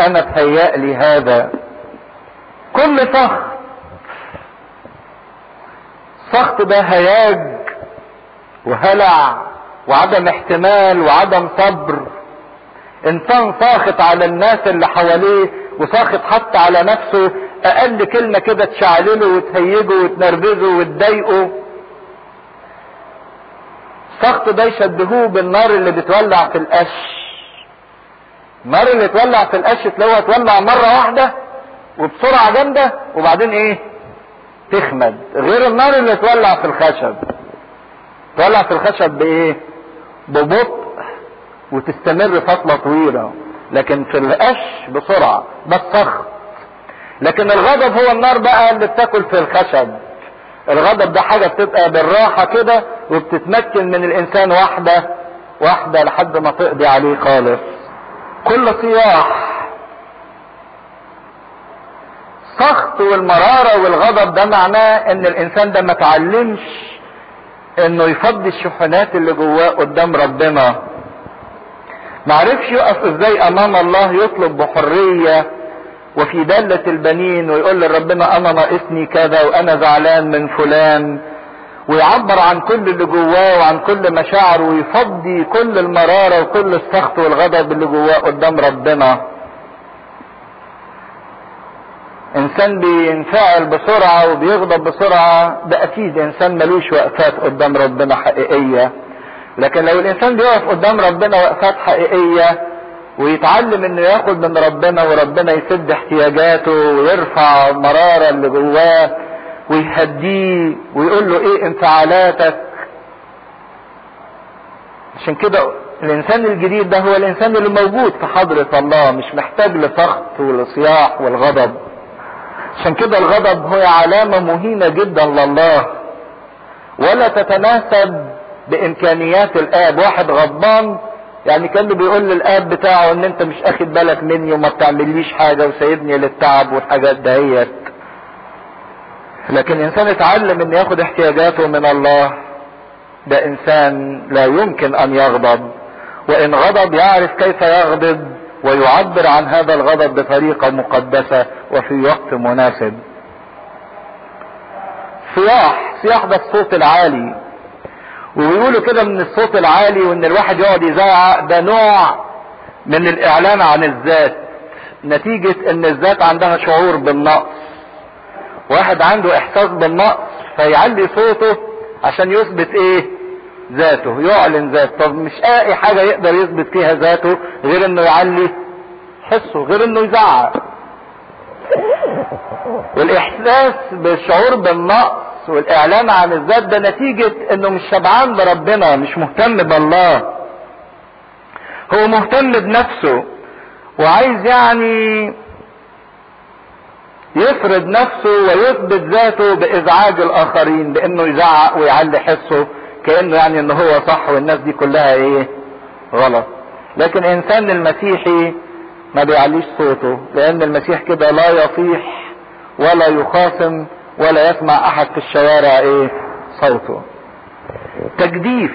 أنا تهيألي هذا. كل سخط. سخط ده هياج وهلع وعدم احتمال وعدم صبر. إنسان ساخط على الناس اللي حواليه وساخط حتى على نفسه. أقل كلمة كده تشعلله وتهيجه وتنرفزه وتضايقه. السخط ده يشبهوه بالنار اللي بتولع في القش. النار اللي تولع في القش تلاقوها تولع مرة واحدة وبسرعة جامدة وبعدين إيه؟ تخمد. غير النار اللي تولع في الخشب. تولع في الخشب بإيه؟ ببطء وتستمر فترة طويلة. لكن في القش بسرعة ده لكن الغضب هو النار بقى اللي بتاكل في الخشب. الغضب ده حاجة بتبقى بالراحة كده وبتتمكن من الإنسان واحدة واحدة لحد ما تقضي عليه خالص. كل صياح السخط والمرارة والغضب ده معناه إن الإنسان ده ما تعلمش إنه يفضي الشحنات اللي جواه قدام ربنا. معرفش يقف إزاي أمام الله يطلب بحرية وفي دالة البنين ويقول لربنا أنا ناقصني كذا وأنا زعلان من فلان ويعبر عن كل اللي جواه وعن كل مشاعره ويفضي كل المرارة وكل السخط والغضب اللي جواه قدام ربنا. إنسان بينفعل بسرعة وبيغضب بسرعة ده أكيد إنسان ملوش وقفات قدام ربنا حقيقية. لكن لو الإنسان بيقف قدام ربنا وقفات حقيقية ويتعلم إنه ياخد من ربنا وربنا يسد احتياجاته ويرفع المرارة اللي جواه ويهديه ويقول له إيه انفعالاتك. عشان كده الإنسان الجديد ده هو الإنسان اللي موجود في حضرة الله مش محتاج لسخط ولصياح والغضب. عشان كده الغضب هو علامة مهينة جدا لله. ولا تتناسب بإمكانيات الآب. واحد غضبان يعني كان بيقول للآب بتاعه إن أنت مش أخد بالك مني وما بتعمليش حاجة وسايبني للتعب والحاجات دهيت. لكن إنسان اتعلم ان ياخد احتياجاته من الله. ده إنسان لا يمكن أن يغضب. وإن غضب يعرف كيف يغضب ويعبر عن هذا الغضب بطريقة مقدسة وفي وقت مناسب. صياح صياح ده الصوت العالي. وبيقولوا كده من الصوت العالي وإن الواحد يقعد يزعق. ده نوع من الإعلان عن الذات. نتيجة إن الذات عندها شعور بالنقص. واحد عنده إحساس بالنقص فيعلي صوته عشان يثبت إيه؟ ذاته. يعلن ذاته. طب مش أي حاجة يقدر يثبت فيها ذاته غير إنه يعلي حسه غير إنه يزعق. والإحساس بالشعور بالنقص والاعلان عن الذات ده نتيجة إنه مش شبعان بربنا مش مهتم بالله. هو مهتم بنفسه وعايز يعني يفرض نفسه ويثبت ذاته بإزعاج الآخرين بإنه يزعق ويعلي حسه كأنه يعني ان هو صح والناس دي كلها إيه؟ غلط. لكن إنسان المسيحي ما بيعليش صوته لأن المسيح كده لا يصيح ولا يخاصم ولا يسمع أحد في الشوارع إيه؟ صوته. تجديف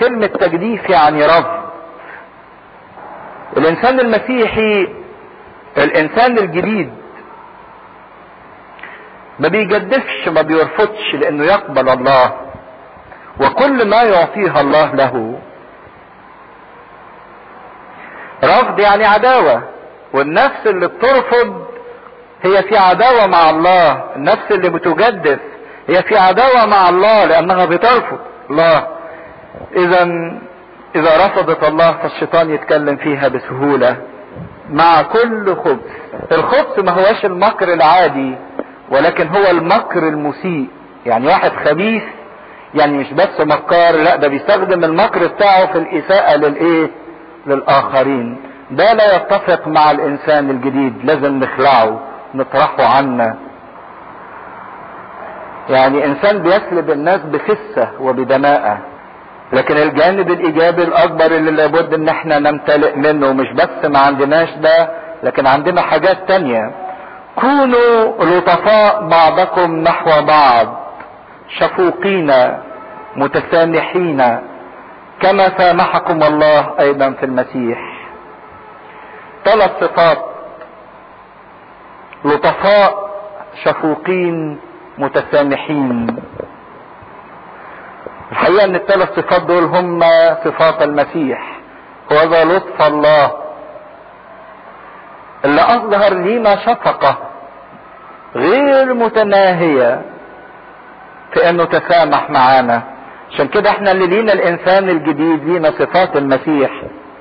كلمة تجديف يعني رفض. الإنسان المسيحي الإنسان الجديد ما بيجدفش ما بيرفضش لأنه يقبل الله. وكل ما يعطيها الله له. رفض يعني عداوة. والنفس اللي بترفض هي في عداوة مع الله النفس اللي بتجدف هي في عداوة مع الله لأنها بترفض الله. إذا إذا رفضت الله فالشيطان يتكلم فيها بسهولة مع كل خبث. الخبث ما هوش المكر العادي ولكن هو المكر المسيء. يعني واحد خبيث يعني مش بس مكار لا ده بيستخدم المكر بتاعه في الإساءة للإيه؟ للآخرين. ده لا يتفق مع الإنسان الجديد لازم نخلعه. نطرحه عنا. يعني إنسان بيسلب الناس بفسة وبدماءة لكن الجانب الإيجابي الأكبر اللي لابد إن إحنا نمتلئ منه مش بس ما عندناش ده لكن عندنا حاجات تانية. كونوا لطفاء بعضكم نحو بعض شفوقين متسامحين كما سامحكم الله أيضا في المسيح. ثلاث صفات لطفاء شفوقين متسامحين. الحقيقة إن الثلاث صفات دول هم صفات المسيح. هو ذا لطف الله. اللي أظهر لينا شفقة غير متناهية في إنه تسامح معانا. عشان كده إحنا اللي لينا الإنسان الجديد لينا صفات المسيح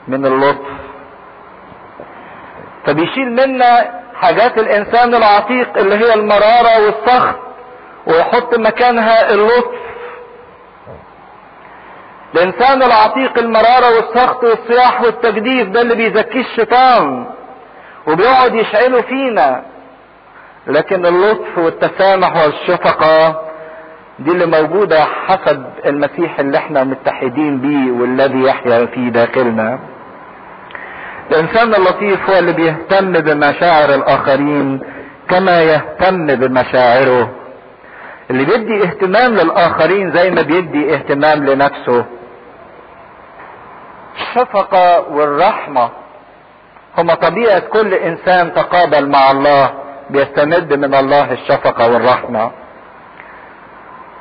من اللطف. فبيشيل منا حاجات الإنسان العتيق اللي هي المرارة والسخط ويحط مكانها اللطف. الإنسان العتيق المرارة والسخط والصياح والتجديف ده اللي بيزكيه الشيطان وبيقعد يشعله فينا. لكن اللطف والتسامح والشفقة دي اللي موجودة حسب المسيح اللي إحنا متحدين بيه والذي يحيا في داخلنا. الإنسان اللطيف هو اللي بيهتم بمشاعر الآخرين كما يهتم بمشاعره. اللي بيدي اهتمام للآخرين زي ما بيدي اهتمام لنفسه. الشفقة والرحمة هما طبيعة كل إنسان تقابل مع الله بيستمد من الله الشفقة والرحمة.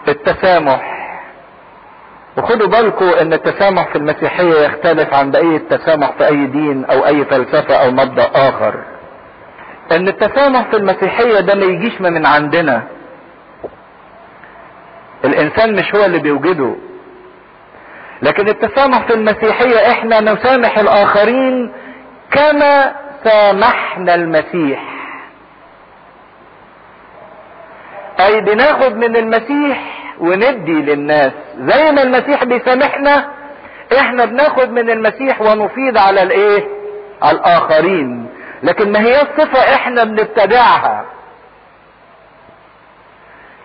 التسامح وخدوا بالكم إن التسامح في المسيحية يختلف عن بقية التسامح في أي دين أو أي فلسفة أو مبدأ آخر. إن التسامح في المسيحية ده ما يجيش من عندنا. الإنسان مش هو اللي بيوجده. لكن التسامح في المسيحية إحنا نسامح الآخرين كما سامحنا المسيح. أي بناخد من المسيح وندي للناس زي ما المسيح بيسامحنا إحنا بناخد من المسيح ونفيض على الإيه؟ على الآخرين. لكن ما هي الصفة إحنا بنتبعها.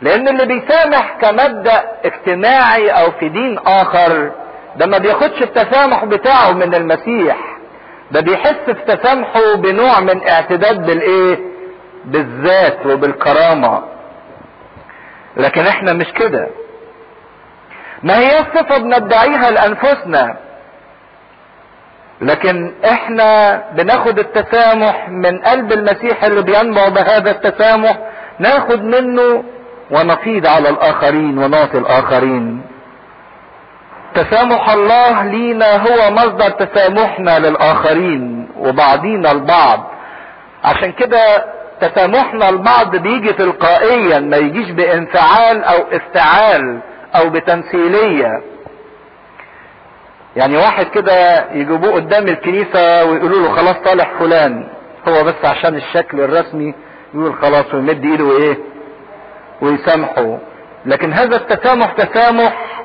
لأن اللي بيسامح كمبدأ اجتماعي أو في دين آخر ده ما بياخدش التسامح بتاعه من المسيح. ده بيحس في تسامحه بنوع من اعتداد بالإيه؟ بالذات وبالكرامة. لكن إحنا مش كده. ما هي الصفة بندعيها لأنفسنا. لكن إحنا بناخد التسامح من قلب المسيح اللي بينبع بهذا التسامح ناخد منه ونفيض على الآخرين ونعطي الآخرين. تسامح الله لينا هو مصدر تسامحنا للآخرين وبعضينا البعض. عشان كده تسامحنا البعض بيجي تلقائيا ما يجيش بانفعال أو افتعال أو بتمثيلية. يعني واحد كده يجيبوه قدام الكنيسة ويقولوا له خلاص صالح فلان هو بس عشان الشكل الرسمي يقول خلاص ويمد إيده وإيه؟ ويسامحه. لكن هذا التسامح تسامح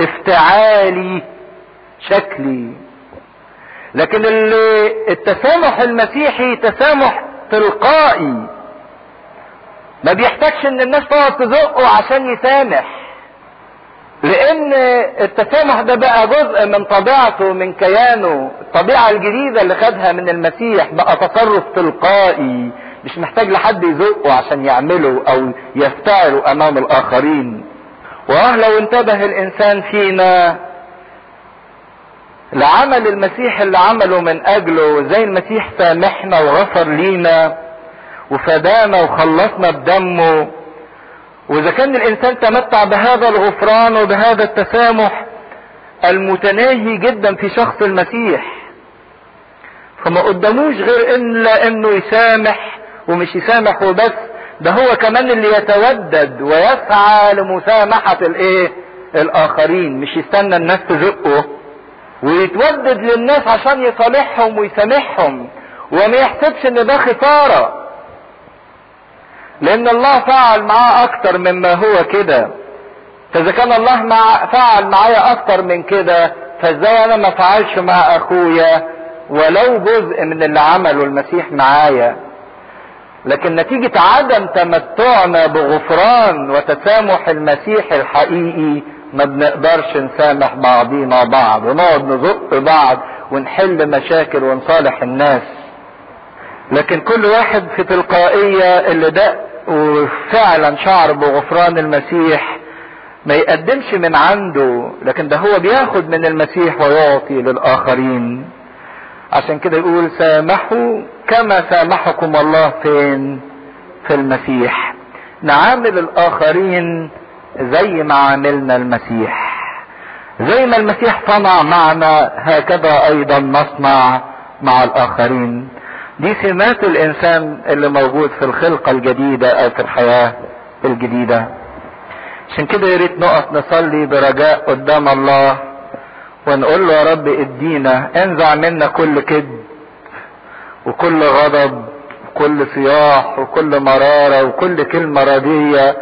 افتعالي شكلي. لكن التسامح المسيحي تسامح تلقائي. ما بيحتاجش إن الناس تقعد تزقه عشان يسامح. لأن التسامح ده بقى جزء من طبيعته من كيانه. الطبيعة الجديدة اللي خدها من المسيح بقى تصرف تلقائي. مش محتاج لحد يزقه عشان يعمله أو يفتعله أمام الآخرين. واه لو انتبه الإنسان فينا. لعمل المسيح اللي عمله من أجله زي المسيح سامحنا وغفر لينا وفدانا وخلصنا بدمه. وإذا كان الإنسان تمتع بهذا الغفران وبهذا التسامح المتناهي جدا في شخص المسيح. فما قدموش غير إلا إنه يسامح ومش يسامح وبس ده هو كمان اللي يتودد ويسعى لمسامحة الإيه؟ الآخرين مش يستنى الناس تزقه. ويتودد للناس عشان يصالحهم ويسامحهم وما يحسبش إن ده خسارة. لأن الله فعل معاه أكتر مما هو كده. فإذا كان الله مع فعل معايا أكتر من كده فإزاي أنا ما فعلش مع أخويا ولو جزء من اللي عمله المسيح معايا؟ لكن نتيجة عدم تمتعنا بغفران وتسامح المسيح الحقيقي ما بنقدرش نسامح بعضينا بعض ونقعد نزق بعض ونحل مشاكل ونصالح الناس. لكن كل واحد في تلقائية اللي دق وفعلا شعر بغفران المسيح ما يقدمش من عنده لكن ده هو بياخد من المسيح ويعطي للآخرين. عشان كده يقول سامحوا كما سامحكم الله فين؟ في المسيح. نعامل الآخرين زي ما عاملنا المسيح. زي ما المسيح صنع معنا هكذا أيضا نصنع مع الآخرين. دي سمات الإنسان اللي موجود في الخلقة الجديدة أو في الحياة الجديدة. عشان كده يا ريت نقف نصلي برجاء قدام الله ونقول له يا رب ادينا انزع منا كل كذب وكل غضب وكل صياح وكل مرارة وكل كلمة ردية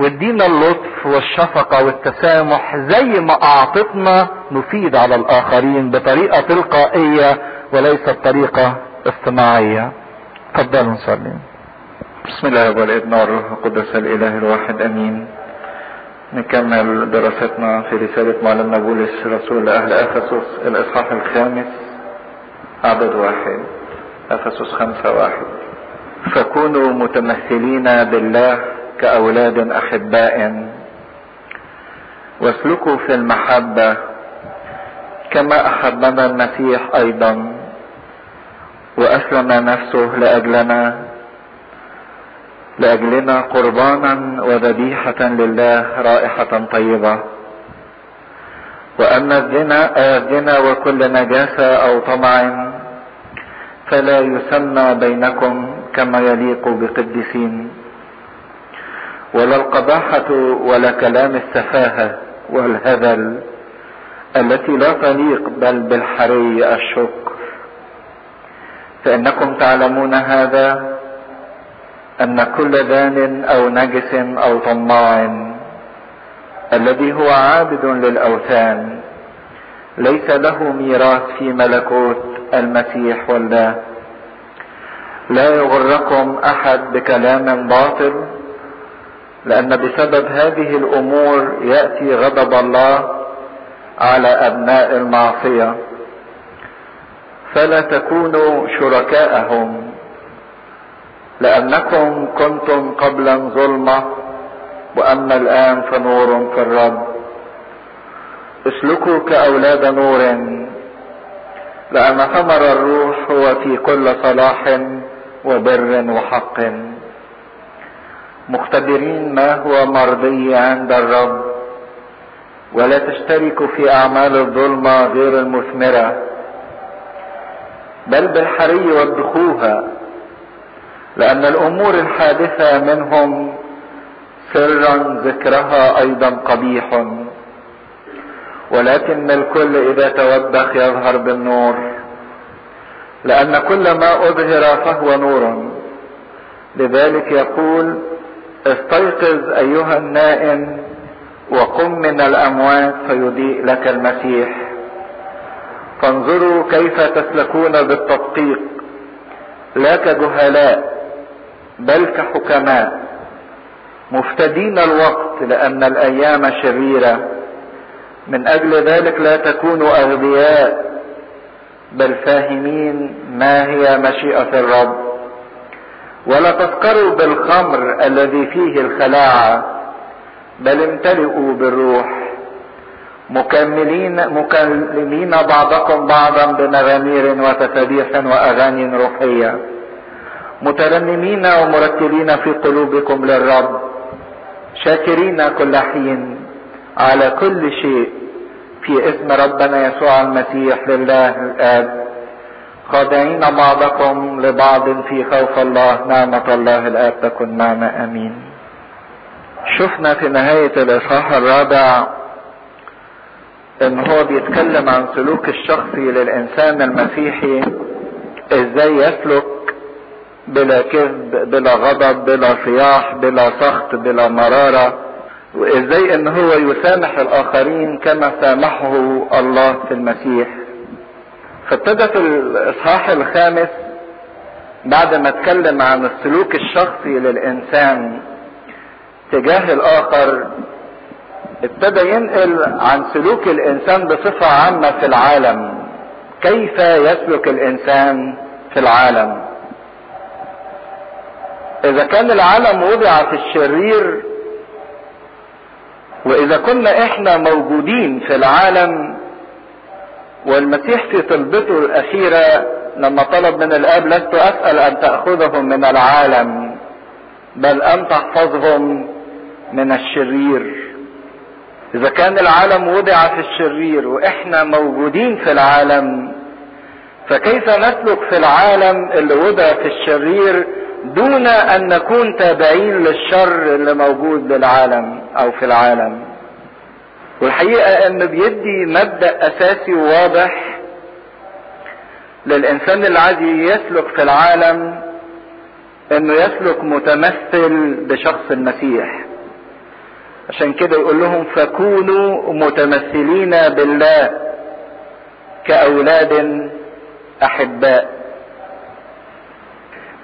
وادينا اللطف والشفقة والتسامح زي ما أعطتنا نفيد على الآخرين بطريقة تلقائية وليست طريقة اصطناعية تفضلوا نصلي. بسم الله والابن والروح القدس الإله الواحد آمين. نكمل دراستنا في رسالة معلمنا بولس رسول أهل أفسس الإصحاح الخامس عدد واحد أفسس خمسة واحد. فكونوا متمثلين بالله كاولاد أحباء. واسلكوا في المحبة كما أحبنا المسيح أيضا. وأسلم نفسه لأجلنا لأجلنا قربانا وذبيحة لله رائحة طيبة. واما الزنا الزنا وكل نجاسة أو طمع فلا يسمى بينكم كما يليق بقديسين. ولا القباحة ولا كلام السفاهة والهذل التي لا تليق بل بالحري الشكر فإنكم تعلمون هذا أن كل دان أو نجس أو طماع الذي هو عابد للأوثان ليس له ميراث في ملكوت المسيح والله. لا يغركم أحد بكلام باطل لأن بسبب هذه الأمور يأتي غضب الله على أبناء المعصية. فلا تكونوا شركاءهم. لأنكم كنتم قبلا ظلمة وأما الآن فنور في الرب. اسلكوا كأولاد نور. لأن ثمر الروح هو في كل صلاح وبر وحق. مختبرين ما هو مرضي عند الرب. ولا تشتركوا في أعمال الظلمة غير المثمرة. بل بالحري وادخوها لأن الأمور الحادثة منهم سرا ذكرها أيضا قبيح. ولكن الكل إذا توبخ يظهر بالنور لأن كل ما أظهر فهو نور. لذلك يقول استيقظ أيها النائم وقم من الأموات فيضيء لك المسيح. فانظروا كيف تسلكون بالتدقيق لا كجهلاء بل كحكماء. مفتدين الوقت لأن الأيام شريرة. من أجل ذلك لا تكونوا أغبياء بل فاهمين ما هي مشيئة الرب. ولا تسكروا بالخمر الذي فيه الخلاعة بل امتلئوا بالروح. مكملين مكلمين بعضكم بعضا بمزامير وتسابيح وأغاني روحية. مترنمين ومرتلين في قلوبكم للرب. شاكرين كل حين على كل شيء. في اسم ربنا يسوع المسيح لله الآب. خاضعين بعضكم لبعض في خوف الله نعمة الله الآب تكن معنا أمين. شفنا في نهاية الإصحاح الرابع إن هو بيتكلم عن سلوك الشخصي للإنسان المسيحي إزاي يسلك بلا كذب بلا غضب بلا صياح بلا سخط بلا مرارة وإزاي إن هو يسامح الآخرين كما سامحه الله في المسيح. فابتدى في الإصحاح الخامس بعد ما اتكلم عن السلوك الشخصي للإنسان تجاه الآخر. ابتدى ينقل عن سلوك الإنسان بصفة عامة في العالم. كيف يسلك الإنسان في العالم؟ إذا كان العالم وضع في الشرير وإذا كنا إحنا موجودين في العالم والمسيح في طلبته الأخيرة لما طلب من الآب لست أسأل أن تأخذهم من العالم بل أن تحفظهم من الشرير. إذا كان العالم وضع في الشرير وإحنا موجودين في العالم فكيف نسلك في العالم اللي وضع في الشرير دون أن نكون تابعين للشر اللي موجود للعالم أو في العالم؟ والحقيقة انه بيدي مبدأ أساسي وواضح للإنسان اللي عايز يسلك في العالم إنه يسلك متمثل بشخص المسيح. عشان كده يقول لهم فكونوا متمثلين بالله كأولاد أحباء.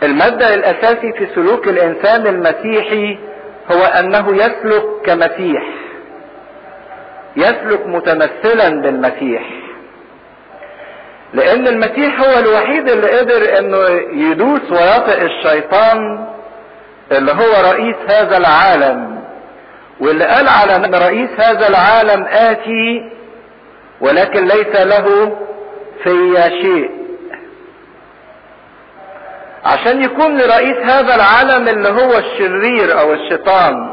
المبدأ الأساسي في سلوك الإنسان المسيحي هو أنه يسلك كمسيح. يسلك متمثلا بالمسيح لأن المسيح هو الوحيد اللي قدر إنه يدوس ويطئ الشيطان اللي هو رئيس هذا العالم. واللي قال على إن رئيس هذا العالم آتي ولكن ليس له في شيء. عشان يكون لرئيس هذا العالم اللي هو الشرير أو الشيطان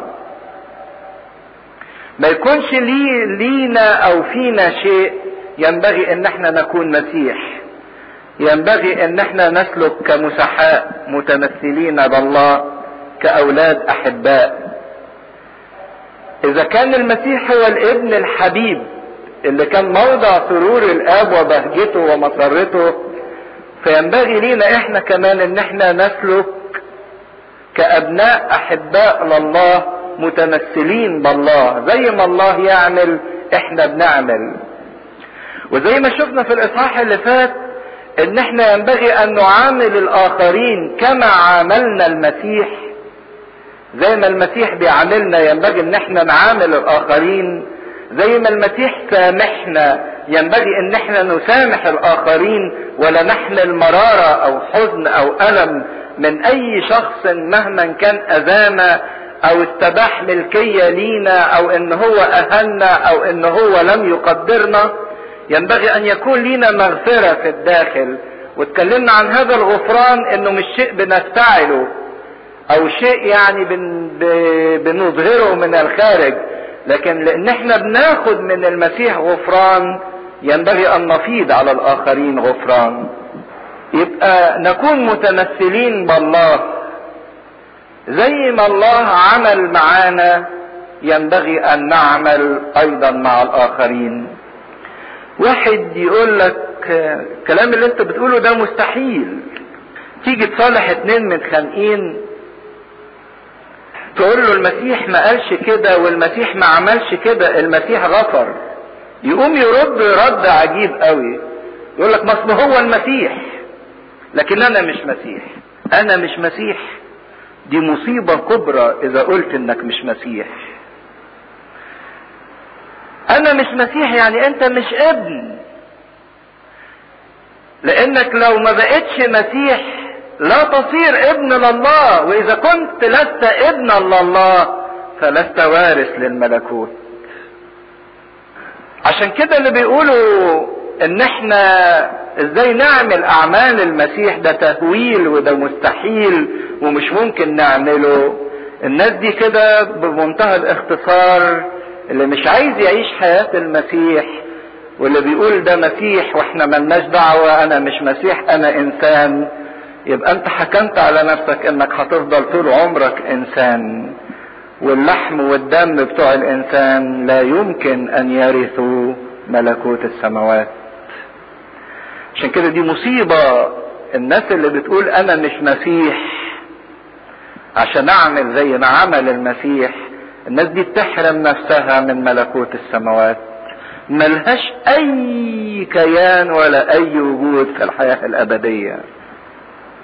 ما يكونش لي لينا أو فينا شيء ينبغي أن إحنا نكون مسيح. ينبغي أن إحنا نسلك كمسحاء متمثلين بالله كأولاد أحباء. إذا كان المسيح هو الابن الحبيب اللي كان موضع سرور الآب وبهجته ومسرته فينبغي لينا إحنا كمان أن إحنا نسلك كأبناء أحباء لله متمثلين بالله زي ما الله يعمل إحنا بنعمل. وزي ما شفنا في الإصحاح اللي فات إن إحنا ينبغي أن نعامل الآخرين كما عاملنا المسيح. زي ما المسيح بيعاملنا ينبغي إن إحنا نعامل الآخرين. زي ما المسيح سامحنا ينبغي إن إحنا نسامح الآخرين ولا نحمل مرارة أو حزن أو ألم من أي شخص مهما كان أذانا أو استباح ملكية لينا أو إن هو اهنا أو إن هو لم يقدرنا ينبغي أن يكون لينا مغفرة في الداخل. واتكلمنا عن هذا الغفران إنه مش شيء بنفتعله أو شيء يعني بن بنظهره من الخارج. لكن لأن إحنا بناخد من المسيح غفران ينبغي أن نفيض على الآخرين غفران. يبقى نكون متمثلين بالله. زي ما الله عمل معانا. ينبغي أن نعمل أيضا مع الآخرين. واحد يقول لك الكلام اللي انت بتقوله ده مستحيل. تيجي تصالح اتنين متخانقين تقول له المسيح ما قالش كده والمسيح ما عملش كده المسيح غفر. يقوم يرد رد عجيب قوي. يقول لك ما هو المسيح لكن أنا مش مسيح. أنا مش مسيح. دي مصيبة كبرى إذا قلت إنك مش مسيح. أنا مش مسيح يعني أنت مش ابن. لأنك لو ما بقتش مسيح لا تصير ابن لله وإذا كنت لست ابنا لله فلست وارث للملكوت. عشان كده اللي بيقولوا إن إحنا إزاي نعمل أعمال المسيح ده تهويل وده مستحيل ومش ممكن نعمله. الناس دي كده بمنتهى الاختصار اللي مش عايز يعيش حياة المسيح واللي بيقول ده مسيح وإحنا ملناش دعوة أنا مش مسيح أنا إنسان. يبقى أنت حكمت على نفسك إنك هتفضل طول عمرك إنسان. واللحم والدم بتوع الإنسان لا يمكن أن يرثوا ملكوت السماوات. عشان كده دي مصيبة. الناس اللي بتقول أنا مش مسيح عشان أعمل زي ما عمل المسيح الناس دي بتحرم نفسها من ملكوت السماوات. ملهاش أي كيان ولا أي وجود في الحياة الأبدية.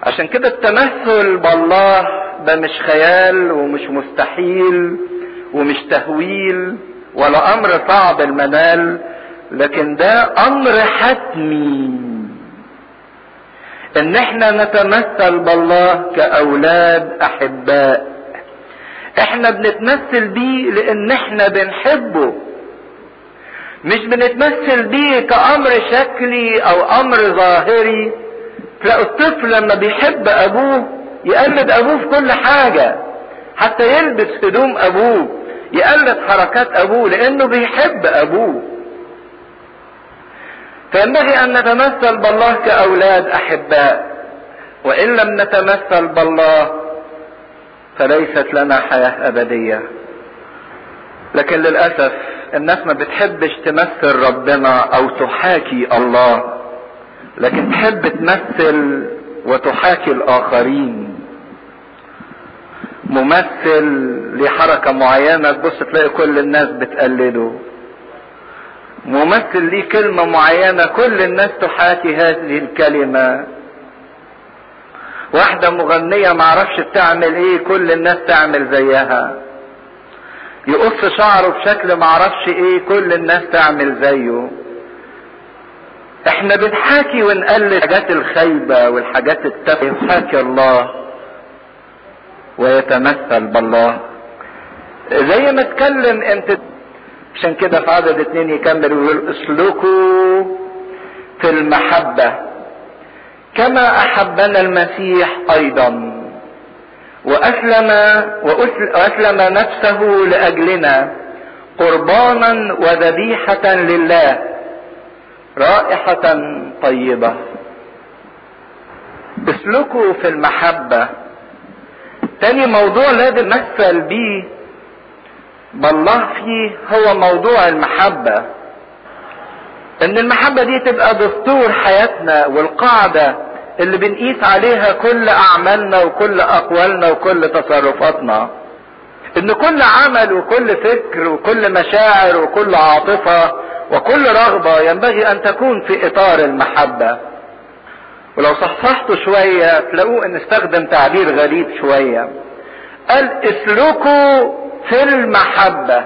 عشان كده التمثل بالله ده مش خيال ومش مستحيل ومش تهويل ولا أمر صعب المنال لكن ده أمر حتمي. إن إحنا نتمثل بالله كأولاد أحباء. إحنا بنتمثل بيه لإن إحنا بنحبه. مش بنتمثل بيه كأمر شكلي أو أمر ظاهري. تلاقوا الطفل لما بيحب أبوه يقلد أبوه في كل حاجة. حتى يلبس هدوم أبوه يقلد حركات أبوه لإنه بيحب أبوه. فينبغي أن نتمثل بالله كأولاد أحباء. وإن لم نتمثل بالله فليست لنا حياة أبدية. لكن للأسف الناس ما بتحبش تمثل ربنا أو تحاكي الله لكن تحب تمثل وتحاكي الآخرين. ممثل لحركة معينة تبص تلاقي كل الناس بتقلده. ممثل ليه كلمة معينة كل الناس تحاكي هذه الكلمة. واحدة مغنية معرفش بتعمل إيه كل الناس تعمل زيها. يقص شعره بشكل معرفش إيه كل الناس تعمل زيه. إحنا بنحاكي ونقلد الحاجات الخايبة والحاجات التافهة. يحاكي الله ويتمثل بالله. زي ما اتكلم انت عشان كده في عدد اتنين يكمل ويقول اسلكوا في المحبة كما أحبنا المسيح أيضا وأسلم وأسلم نفسه لأجلنا قربانا وذبيحة لله رائحة طيبة. اسلكوا في المحبة. تاني موضوع لازم نمثل بيه بالله فيه هو موضوع المحبة. إن المحبة دي تبقى دستور حياتنا والقاعدة اللي بنقيس عليها كل أعمالنا وكل أقوالنا وكل تصرفاتنا. إن كل عمل وكل فكر وكل مشاعر وكل عاطفة وكل رغبة ينبغي أن تكون في إطار المحبة. ولو صحصحتوا شوية تلاقوه إن استخدم تعبير غريب شوية. قال اسلكوا في المحبة.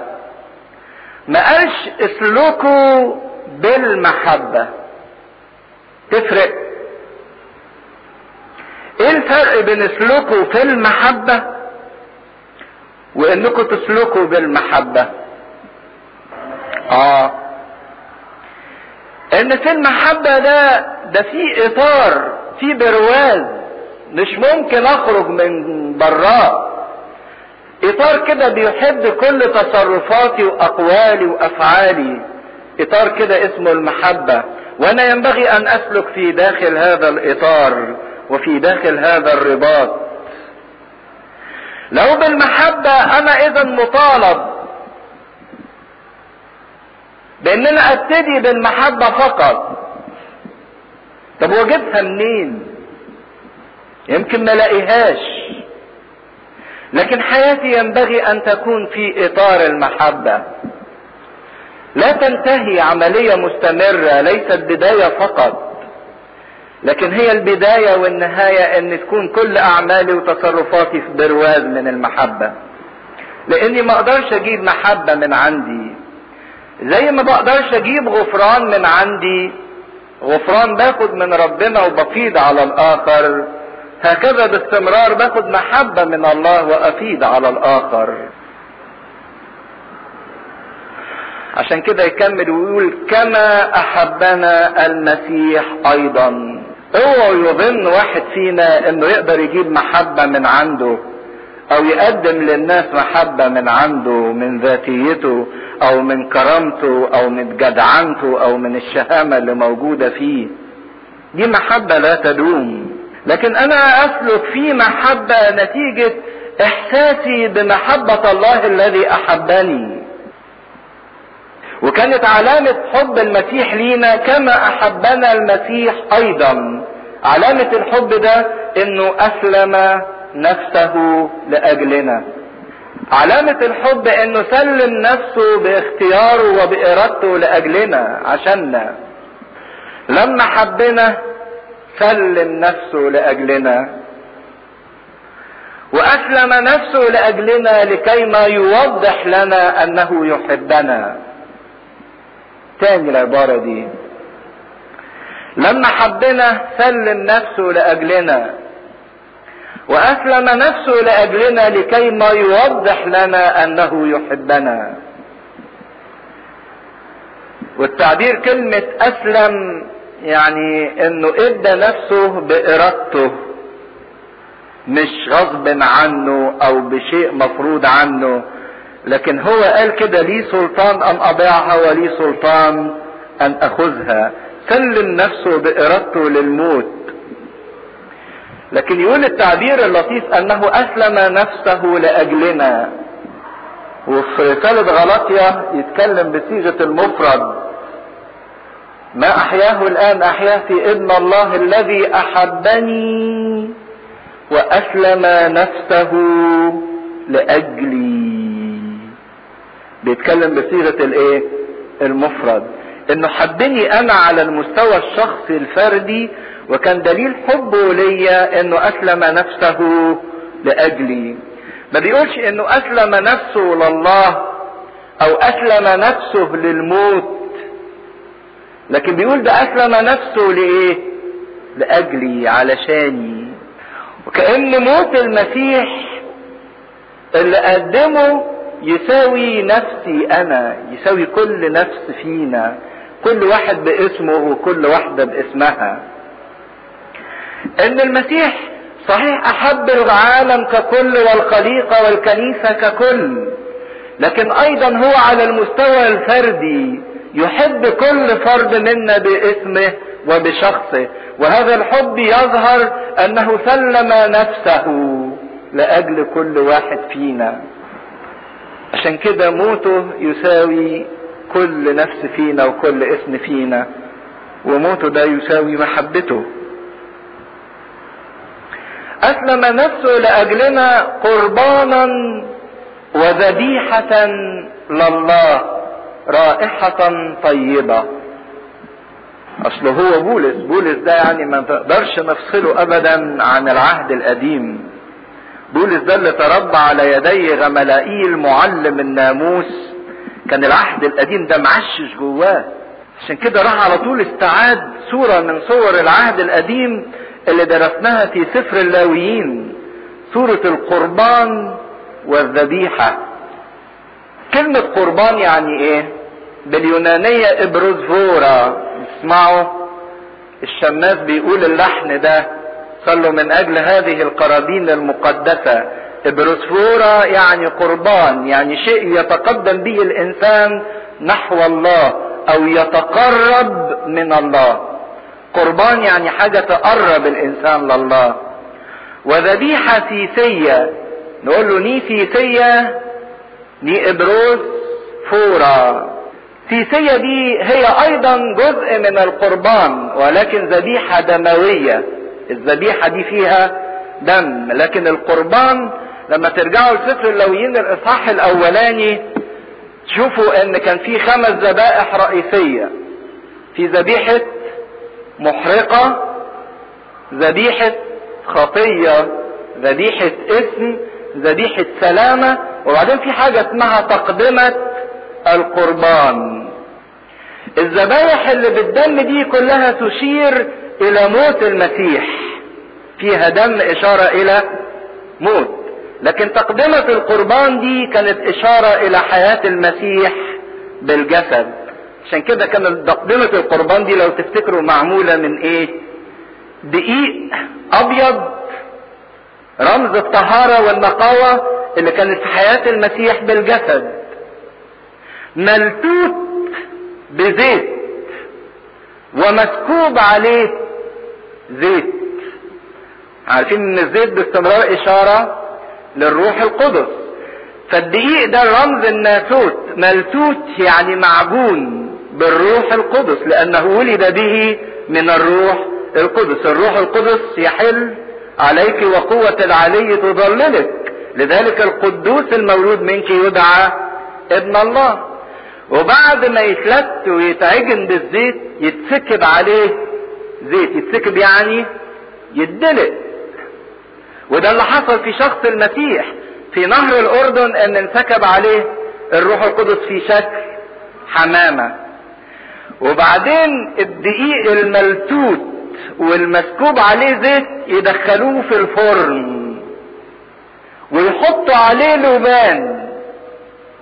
ما قالش اسلكوا بالمحبة. تفرق. إيه الفرق بين اسلكوا في المحبة وانكم تسلكوا بالمحبة؟ آه. إن في المحبة ده ده في إطار في برواز. مش ممكن أخرج من براه إطار كده بيحد كل تصرفاتي وأقوالي وأفعالي. إطار كده اسمه المحبة. وأنا ينبغي أن أسلك في داخل هذا الإطار وفي داخل هذا الرباط. لو بالمحبة أنا إذا مطالب بان أنا أبتدي بالمحبة فقط. طب واجيبها منين؟ يمكن ما لاقيهاش. لكن حياتي ينبغي أن تكون في إطار المحبة. لا تنتهي عملية مستمرة ليست بداية فقط لكن هي البداية والنهاية إن تكون كل أعمالي وتصرفاتي في برواز من المحبة. لأني ما أقدرش أجيب محبة من عندي. زي ما بقدرش أجيب غفران من عندي. غفران باخد من ربنا وبفيض على الآخر. هكذا باستمرار باخد محبة من الله وافيض على الآخر. عشان كده يكمل ويقول كما أحبنا المسيح أيضا. اوعوا يظن واحد فينا إنه يقدر يجيب محبة من عنده أو يقدم للناس محبة من عنده من ذاتيته أو من كرامته أو من جدعنته أو من الشهامة اللي موجودة فيه. دي محبة لا تدوم. لكن أنا أسلك في محبة نتيجة إحساسي بمحبة الله الذي أحبني. وكانت علامة حب المسيح لينا كما أحبنا المسيح أيضا. علامة الحب ده إنه أسلم نفسه لأجلنا. علامة الحب إنه سلم نفسه باختياره وبإرادته لأجلنا عشاننا. لما حبنا سلم نفسه لأجلنا. وأسلم نفسه لأجلنا لكي ما يوضح لنا أنه يحبنا. تاني العبارة دي. لما حبنا سلم نفسه لأجلنا. وأسلم نفسه لأجلنا لكي ما يوضح لنا أنه يحبنا. والتعبير كلمة أسلم يعني أنه إدى نفسه بإرادته مش غصب عنه أو بشيء مفروض عنه. لكن هو قال كده لي سلطان أن أضيعها ولي سلطان أن أخذها؟ سلم نفسه بإرادته للموت. لكن يقول التعبير اللطيف أنه أسلم نفسه لأجلنا. وفي رسالة غلطية يتكلم بصيغة المفرد. ما أحياه الآن احياه في ابن الله الذي أحبني وأسلم نفسه لأجلي. بيتكلم بصيغة الإيه؟ المفرد. إنه حبني أنا على المستوى الشخصي الفردي وكان دليل حبه ليا إنه أسلم نفسه لأجلي. ما بيقولش إنه أسلم نفسه لله أو أسلم نفسه للموت. لكن بيقول ده أسلم نفسه لإيه؟ لأجلي علشاني. وكأن موت المسيح اللي قدمه يساوي نفسي أنا يساوي كل نفس فينا كل واحد باسمه وكل واحدة باسمها. إن المسيح صحيح أحب العالم ككل والخليقة والكنيسة ككل لكن أيضا هو على المستوى الفردي يحب كل فرد منا باسمه وبشخصه. وهذا الحب يظهر أنه سلم نفسه لأجل كل واحد فينا. عشان كده موته يساوي كل نفس فينا وكل اسم فينا. وموته ده يساوي محبته. أسلم نفسه لأجلنا قربانا وذبيحة لله. رائحة طيبة. اصل هو بولس. بولس ده يعني ما تقدرش نفصله ابدا عن العهد القديم. بولس ده اللي تربى على يدي غملائيل معلم الناموس. كان العهد القديم ده معشش جواه. عشان كده راح على طول استعاد صورة من صور العهد القديم اللي درسناها في سفر اللاويين. صورة القربان والذبيحة. كلمة قربان يعني إيه؟ باليونانية ابروزفورا اسمعوا الشماس بيقول اللحن ده صلوا من أجل هذه القرابين المقدسة. ابروسفورا يعني قربان يعني شيء يتقدم به الإنسان نحو الله أو يتقرب من الله. قربان يعني حاجة تقرب الإنسان لله. وذبيحة سيسية نقول له ني سيسية ني ابروس فورا. سيسية دي هي أيضا جزء من القربان ولكن ذبيحة دموية. الذبيحة دي فيها دم لكن القربان لما ترجعوا لسفر اللويين الإصحاح الأولاني تشوفوا إن كان في خمس ذبائح رئيسية. في ذبيحة محرقة ذبيحة خطية ذبيحة اسم ذبيحة سلامة وبعدين في حاجة اسمها تقدمة القربان. الذبايح اللي بالدم دي كلها تشير إلى موت المسيح. فيها دم إشارة إلى موت. لكن تقدمة القربان دي كانت إشارة إلى حياة المسيح بالجسد. عشان كده كانت تقدمة القربان دي لو تفتكروا معمولة من إيه؟ دقيق أبيض رمز الطهارة والنقاوة اللي كانت في حياة المسيح بالجسد. ملتوت بزيت ومسكوب عليه زيت. عارفين إن الزيت باستمرار إشارة للروح القدس. فالدقيق ده رمز الناسوت ملتوت يعني معجون بالروح القدس لأنه ولد به من الروح القدس. الروح القدس يحل عليك وقوة العلي تضللك. لذلك القدوس المولود منك يدعى ابن الله. وبعد ما يتلت ويتعجن بالزيت يتسكب عليه زيت. يتسكب يعني يدلق. وده اللي حصل في شخص المسيح في نهر الأردن إن انسكب عليه الروح القدس في شكل حمامة. وبعدين الدقيق الملتوت والمسكوب عليه زيت يدخلوه في الفرن ويحطوا عليه لبان.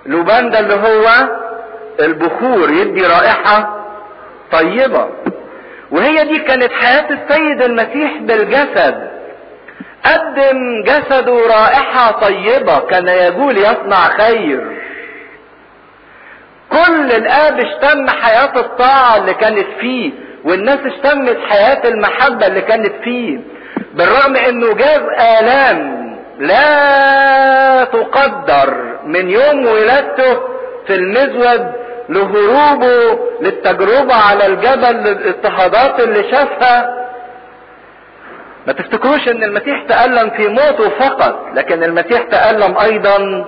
لبان ده اللي هو البخور يدي رائحة طيبة. وهي دي كانت حياة السيد المسيح بالجسد. قدم جسده رائحة طيبة كان يقول يصنع خير. كل الآب اشتم حياة الطاعة اللي كانت فيه والناس اشتمت حياة المحبة اللي كانت فيه. بالرغم إنه جاب آلام لا تقدر من يوم ولادته في المزود لهروبه للتجربة على الجبل للاضطهادات اللي شافها. ما تفتكروش إن المسيح تألم في موته فقط لكن المسيح تألم أيضا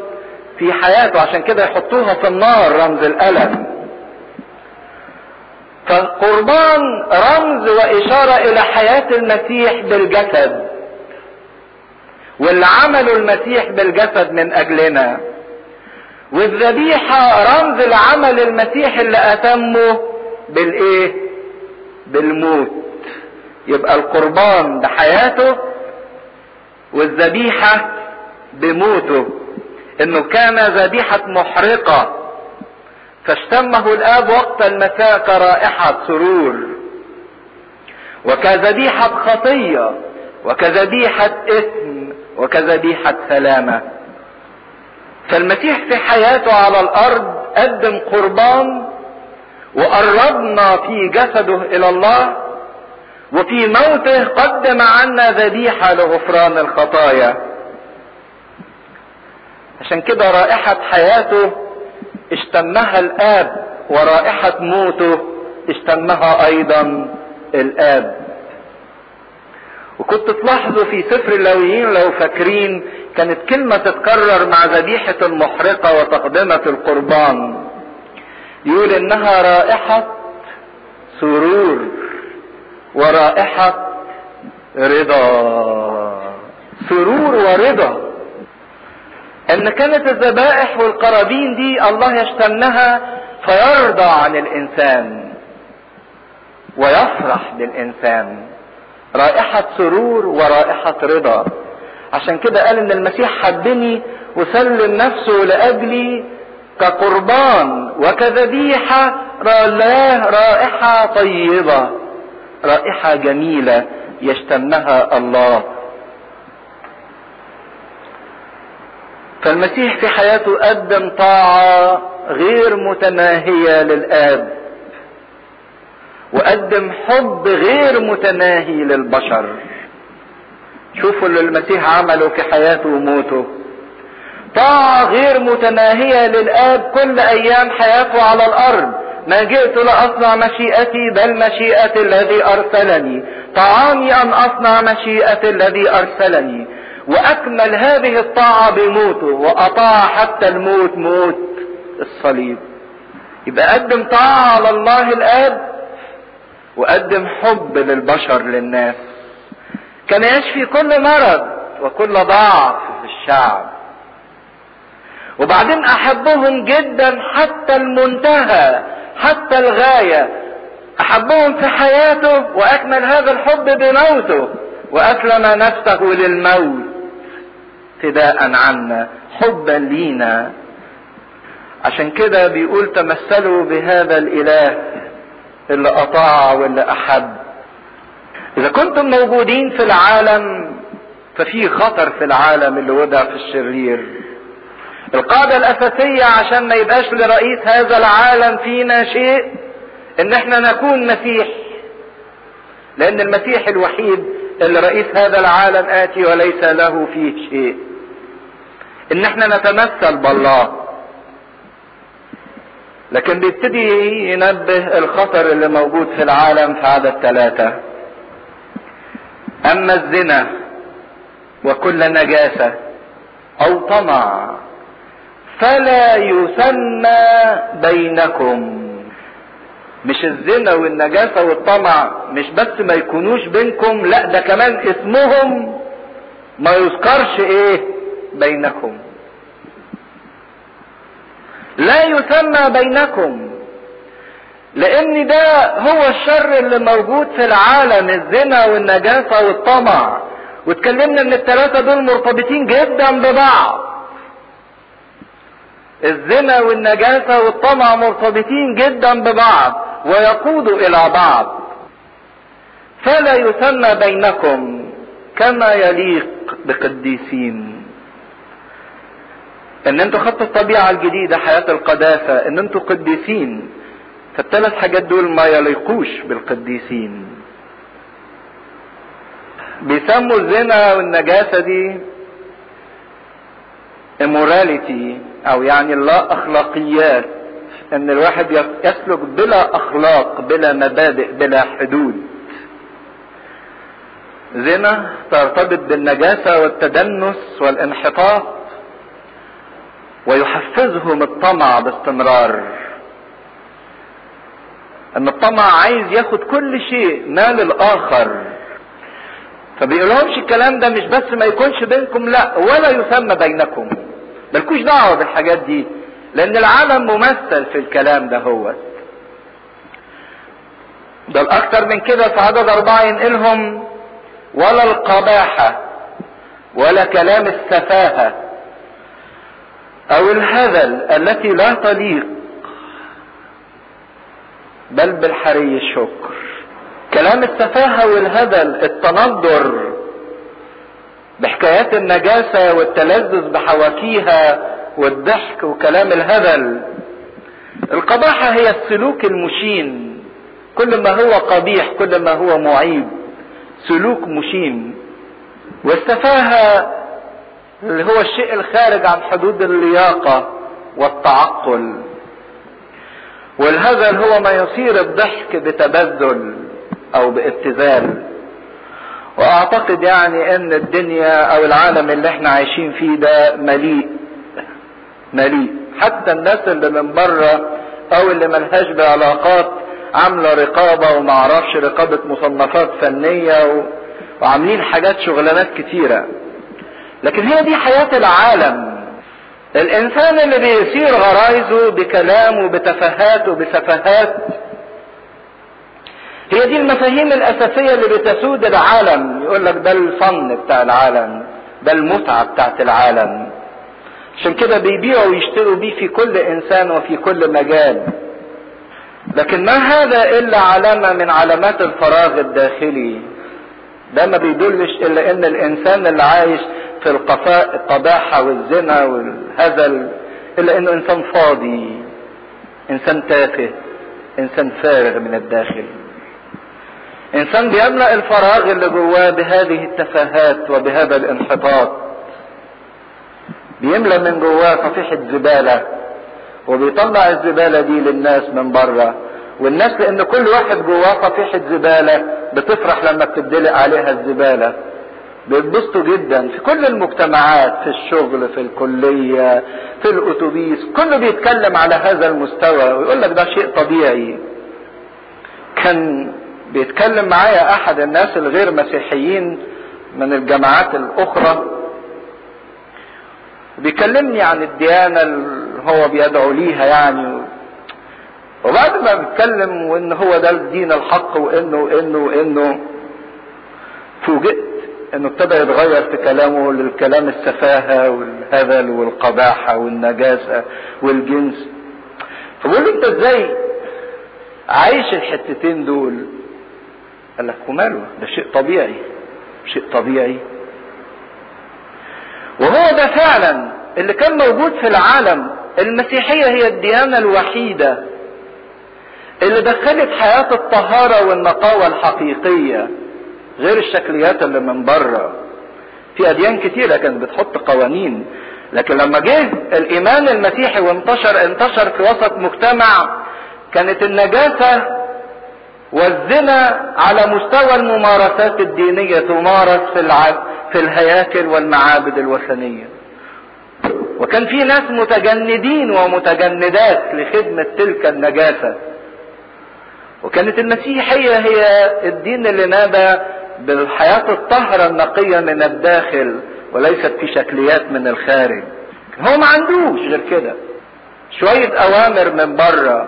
في حياته عشان كده يحطوها في النار رمز الألم. فالقربان رمز وإشارة إلى حياة المسيح بالجسد واللي عمله المسيح بالجسد من أجلنا. والذبيحة رمز لعمل المسيح اللي أتمه بالإيه؟ بالموت. يبقى القربان بحياته والذبيحة بموته. إنه كان ذبيحة محرقة. فاشتمه الآب وقت المساء كرائحة سرور. وكذبيحة خطية وكذبيحة إثم وكذبيحة سلامة. فالمسيح في حياته على الأرض قدم قربان وقربنا في جسده إلى الله وفي موته قدم عنا ذبيحة لغفران الخطايا. عشان كده رائحة حياته اشتمها الآب ورائحة موته اشتمها أيضا الآب. وكنت تلاحظوا في سفر اللويين لو فاكرين كانت كلمة تتكرر مع ذبيحة المحرقة وتقدمة القربان. يقول إنها رائحة سرور ورائحة رضا. سرور ورضا. إن كانت الذبائح والقرابين دي الله يشتمها فيرضى عن الإنسان ويفرح بالإنسان. رائحة سرور ورائحة رضا. عشان كده قال إن المسيح حبني وسلم نفسه لأجلي كقربان وكذبيحة رائحة طيبة. رائحة جميلة يشتمها الله. فالمسيح في حياته قدم طاعة غير متناهية للآب. وقدم حب غير متناهي للبشر. شوفوا اللي المسيح عمله في حياته وموته. طاعة غير متناهية للآب كل أيام حياته على الأرض. ما جئت لأصنع مشيئتي بل مشيئة الذي أرسلني. طعامي أن أصنع مشيئة الذي أرسلني. وأكمل هذه الطاعة بموته وأطاع حتى الموت موت الصليب. يبقى قدم طاعة على الله الآب وقدم حب للبشر للناس. كان يشفي كل مرض وكل ضعف في الشعب. وبعدين أحبهم جدا حتى المنتهى حتى الغاية. أحبهم في حياته وأكمل هذا الحب بموته. وأسلم نفسه للموت. فداء عنا حبا لينا. عشان كده بيقول تمثلوا بهذا الإله. اللي أطاع واللي أحب. إذا كنتم موجودين في العالم ففي خطر في العالم اللي وضع في الشرير. القاعدة الأساسية عشان ما يبقاش لرئيس هذا العالم فينا شيء إن إحنا نكون مسيح. لأن المسيح الوحيد اللي رئيس هذا العالم آتي وليس له فيه شيء. إن إحنا نتمثل بالله. لكن بيبتدي ينبه الخطر اللي موجود في العالم في عدد ثلاثة أما الزنا وكل نجاسة أو طمع فلا يسمى بينكم. مش الزنا والنجاسة والطمع مش بس ما يكونوش بينكم لا ده كمان اسمهم ما يذكرش إيه؟ بينكم. لا يسمى بينكم لأن ده هو الشر اللي موجود في العالم الزنا والنجاسة والطمع. واتكلمنا إن الثلاثة دول مرتبطين جدا ببعض. الزنا والنجاسة والطمع مرتبطين جدا ببعض ويقودوا إلى بعض. فلا يسمى بينكم كما يليق بقديسين. إن أنتوا خدتوا الطبيعة الجديدة حياة القداسة إن أنتوا قديسين. فالثلاث حاجات دول ما يليقوش بالقديسين. بيسموا الزنا والنجاسة دي immorality أو يعني لا أخلاقيات. إن الواحد يسلك بلا أخلاق بلا مبادئ بلا حدود. زنا ترتبط بالنجاسة والتدنس والانحطاط. ويحفزهم الطمع باستمرار. أن الطمع عايز ياخد كل شيء مال الآخر. فبيقولهمش الكلام ده مش بس ما يكونش بينكم لا ولا يسمى بينكم. ملكوش دعوة بالحاجات دي لأن العالم ممثل في الكلام ده هو. ده الاكثر من كده في عدد أربعة ينقلهم ولا القباحة ولا كلام السفاهة. أو الهذل التي لا تليق بل بالحري الشكر. كلام السفاهة والهدل التندر بحكايات النجاسة والتلذذ بحواكيها والضحك وكلام الهبل القباحة هي السلوك المشين. كل ما هو قبيح كل ما هو معيب سلوك مشين. والسفاهة اللي هو الشيء الخارج عن حدود اللياقة والتعقل. والهزل هو ما يصير الضحك بتبذل أو بابتذال. وأعتقد يعني إن الدنيا أو العالم اللي إحنا عايشين فيه ده مليء مليء. حتى الناس اللي من بره أو اللي ملهاش بعلاقات عاملة رقابة ومعرفش رقابة مصنفات فنية و... وعاملين حاجات شغلانات كتيرة. لكن هي دي حياة العالم. الإنسان اللي بيثير غرايزه بكلام وبتفاهات وبسفاهات هي دي المفاهيم الأساسية اللي بتسود العالم. يقول لك ده الفن بتاع العالم ده المتعة بتاعت العالم. عشان كده بيبيعوا ويشتروا بيه في كل إنسان وفي كل مجال. لكن ما هذا إلا علامة من علامات الفراغ الداخلي. ده ما بيدلش إلا إن الإنسان اللي عايش في القفاء القباحة والزنا والهزل إلا إنه إنسان فاضي إنسان تافه إنسان فارغ من الداخل. إنسان بيملأ الفراغ اللي جواه بهذه التفاهات وبهذا الانحطاط. بيملأ من جواه صفيحة زبالة وبيطلع الزبالة دي للناس من بره والناس لأن كل واحد جواه صفيحة زبالة بتفرح لما بتدلق عليها الزبالة. بيتبسطوا جدا في كل المجتمعات في الشغل في الكلية في الأتوبيس كله بيتكلم على هذا المستوى ويقول لك ده شيء طبيعي. كان بيتكلم معايا أحد الناس الغير مسيحيين من الجماعات الأخرى. بيكلمني عن الديانة اللي هو بيدعو ليها يعني. وبعد ما بيتكلم وإن هو ده الدين الحق وإنه وانه وانه فوجئت انه ابتدى يتغير في كلامه للكلام السفاهة والهبل والقباحة والنجاسة والجنس. فبقول له أنت إزاي عايش الحتتين دول؟ قال لك وماله؟ ده شيء طبيعي شيء طبيعي. وهو ده فعلا اللي كان موجود في العالم. المسيحية هي الديانة الوحيدة اللي دخلت حياة الطهارة والنقاوة الحقيقية غير الشكليات اللي من بره. في أديان كتيرة كانت بتحط قوانين لكن لما جه الإيمان المسيحي وانتشر انتشر في وسط مجتمع كانت النجاسة والزنا على مستوى الممارسات الدينية تمارس في الع... في الهياكل والمعابد الوثنية. وكان في ناس متجندين ومتجندات لخدمة تلك النجاسة. وكانت المسيحية هي الدين اللي نادى بالحياة الطهرة النقية من الداخل وليست في شكليات من الخارج. هو ما عندوش غير كده. شوية أوامر من بره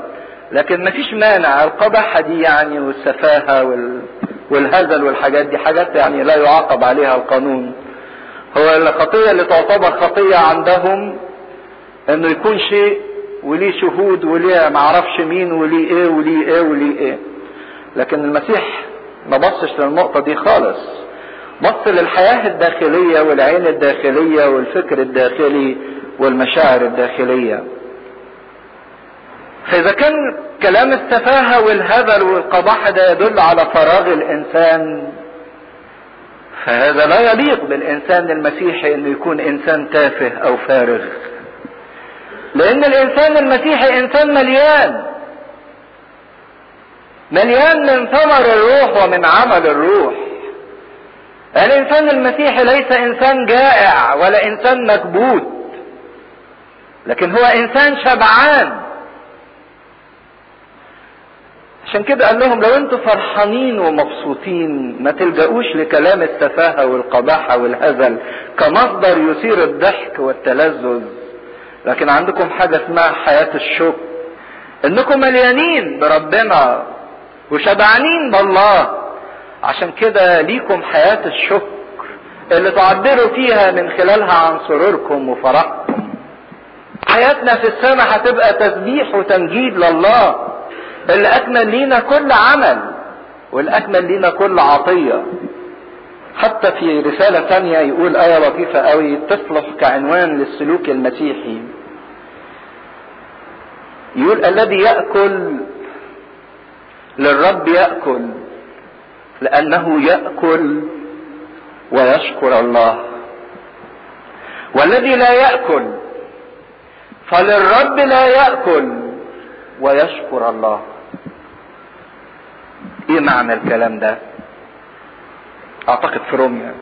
لكن مفيش مانع. القبحة دي يعني والسفاهة وال... والهزل والحاجات دي حاجات يعني لا يعاقب عليها القانون. هو الخطية اللي تعتبر خطية عندهم إنه يكون شيء وليه شهود وليه معرفش مين وليه إيه وليه إيه وليه إيه. لكن المسيح ما بصش للنقطة دي خالص. بص للحياة الداخلية والعين الداخلية والفكر الداخلي والمشاعر الداخلية. فإذا كان كلام السفاهة والهبل والقباحة ده يدل على فراغ الإنسان فهذا لا يليق بالإنسان المسيحي إنه يكون إنسان تافه أو فارغ. لأن الإنسان المسيحي إنسان مليان. مليان من ثمر الروح ومن عمل الروح. الإنسان المسيحي ليس إنسان جائع ولا إنسان مكبوت لكن هو إنسان شبعان. عشان كده قال لهم لو أنتوا فرحانين ومبسوطين ما تلجأوش لكلام السفاهة والقباحة والهزل كمصدر يثير الضحك والتلذذ. لكن عندكم حاجة اسمها حياة الشكر إنكم مليانين بربنا. وشبعانين بالله. عشان كده ليكم حياة الشكر اللي تعبروا فيها من خلالها عن سروركم وفرحكم. حياتنا في السماء هتبقى تسبيح وتمجيد لله. اللي أكمل لينا كل عمل والأكمل لينا كل عطية. حتى في رسالة تانية يقول آية لطيفة قوي تصلح كعنوان للسلوك المسيحي. يقول الذي يأكل للرب يأكل لأنه يأكل ويشكر الله. والذي لا يأكل فللرب لا يأكل ويشكر الله. إيه معنى الكلام ده؟ أعتقد في روميا.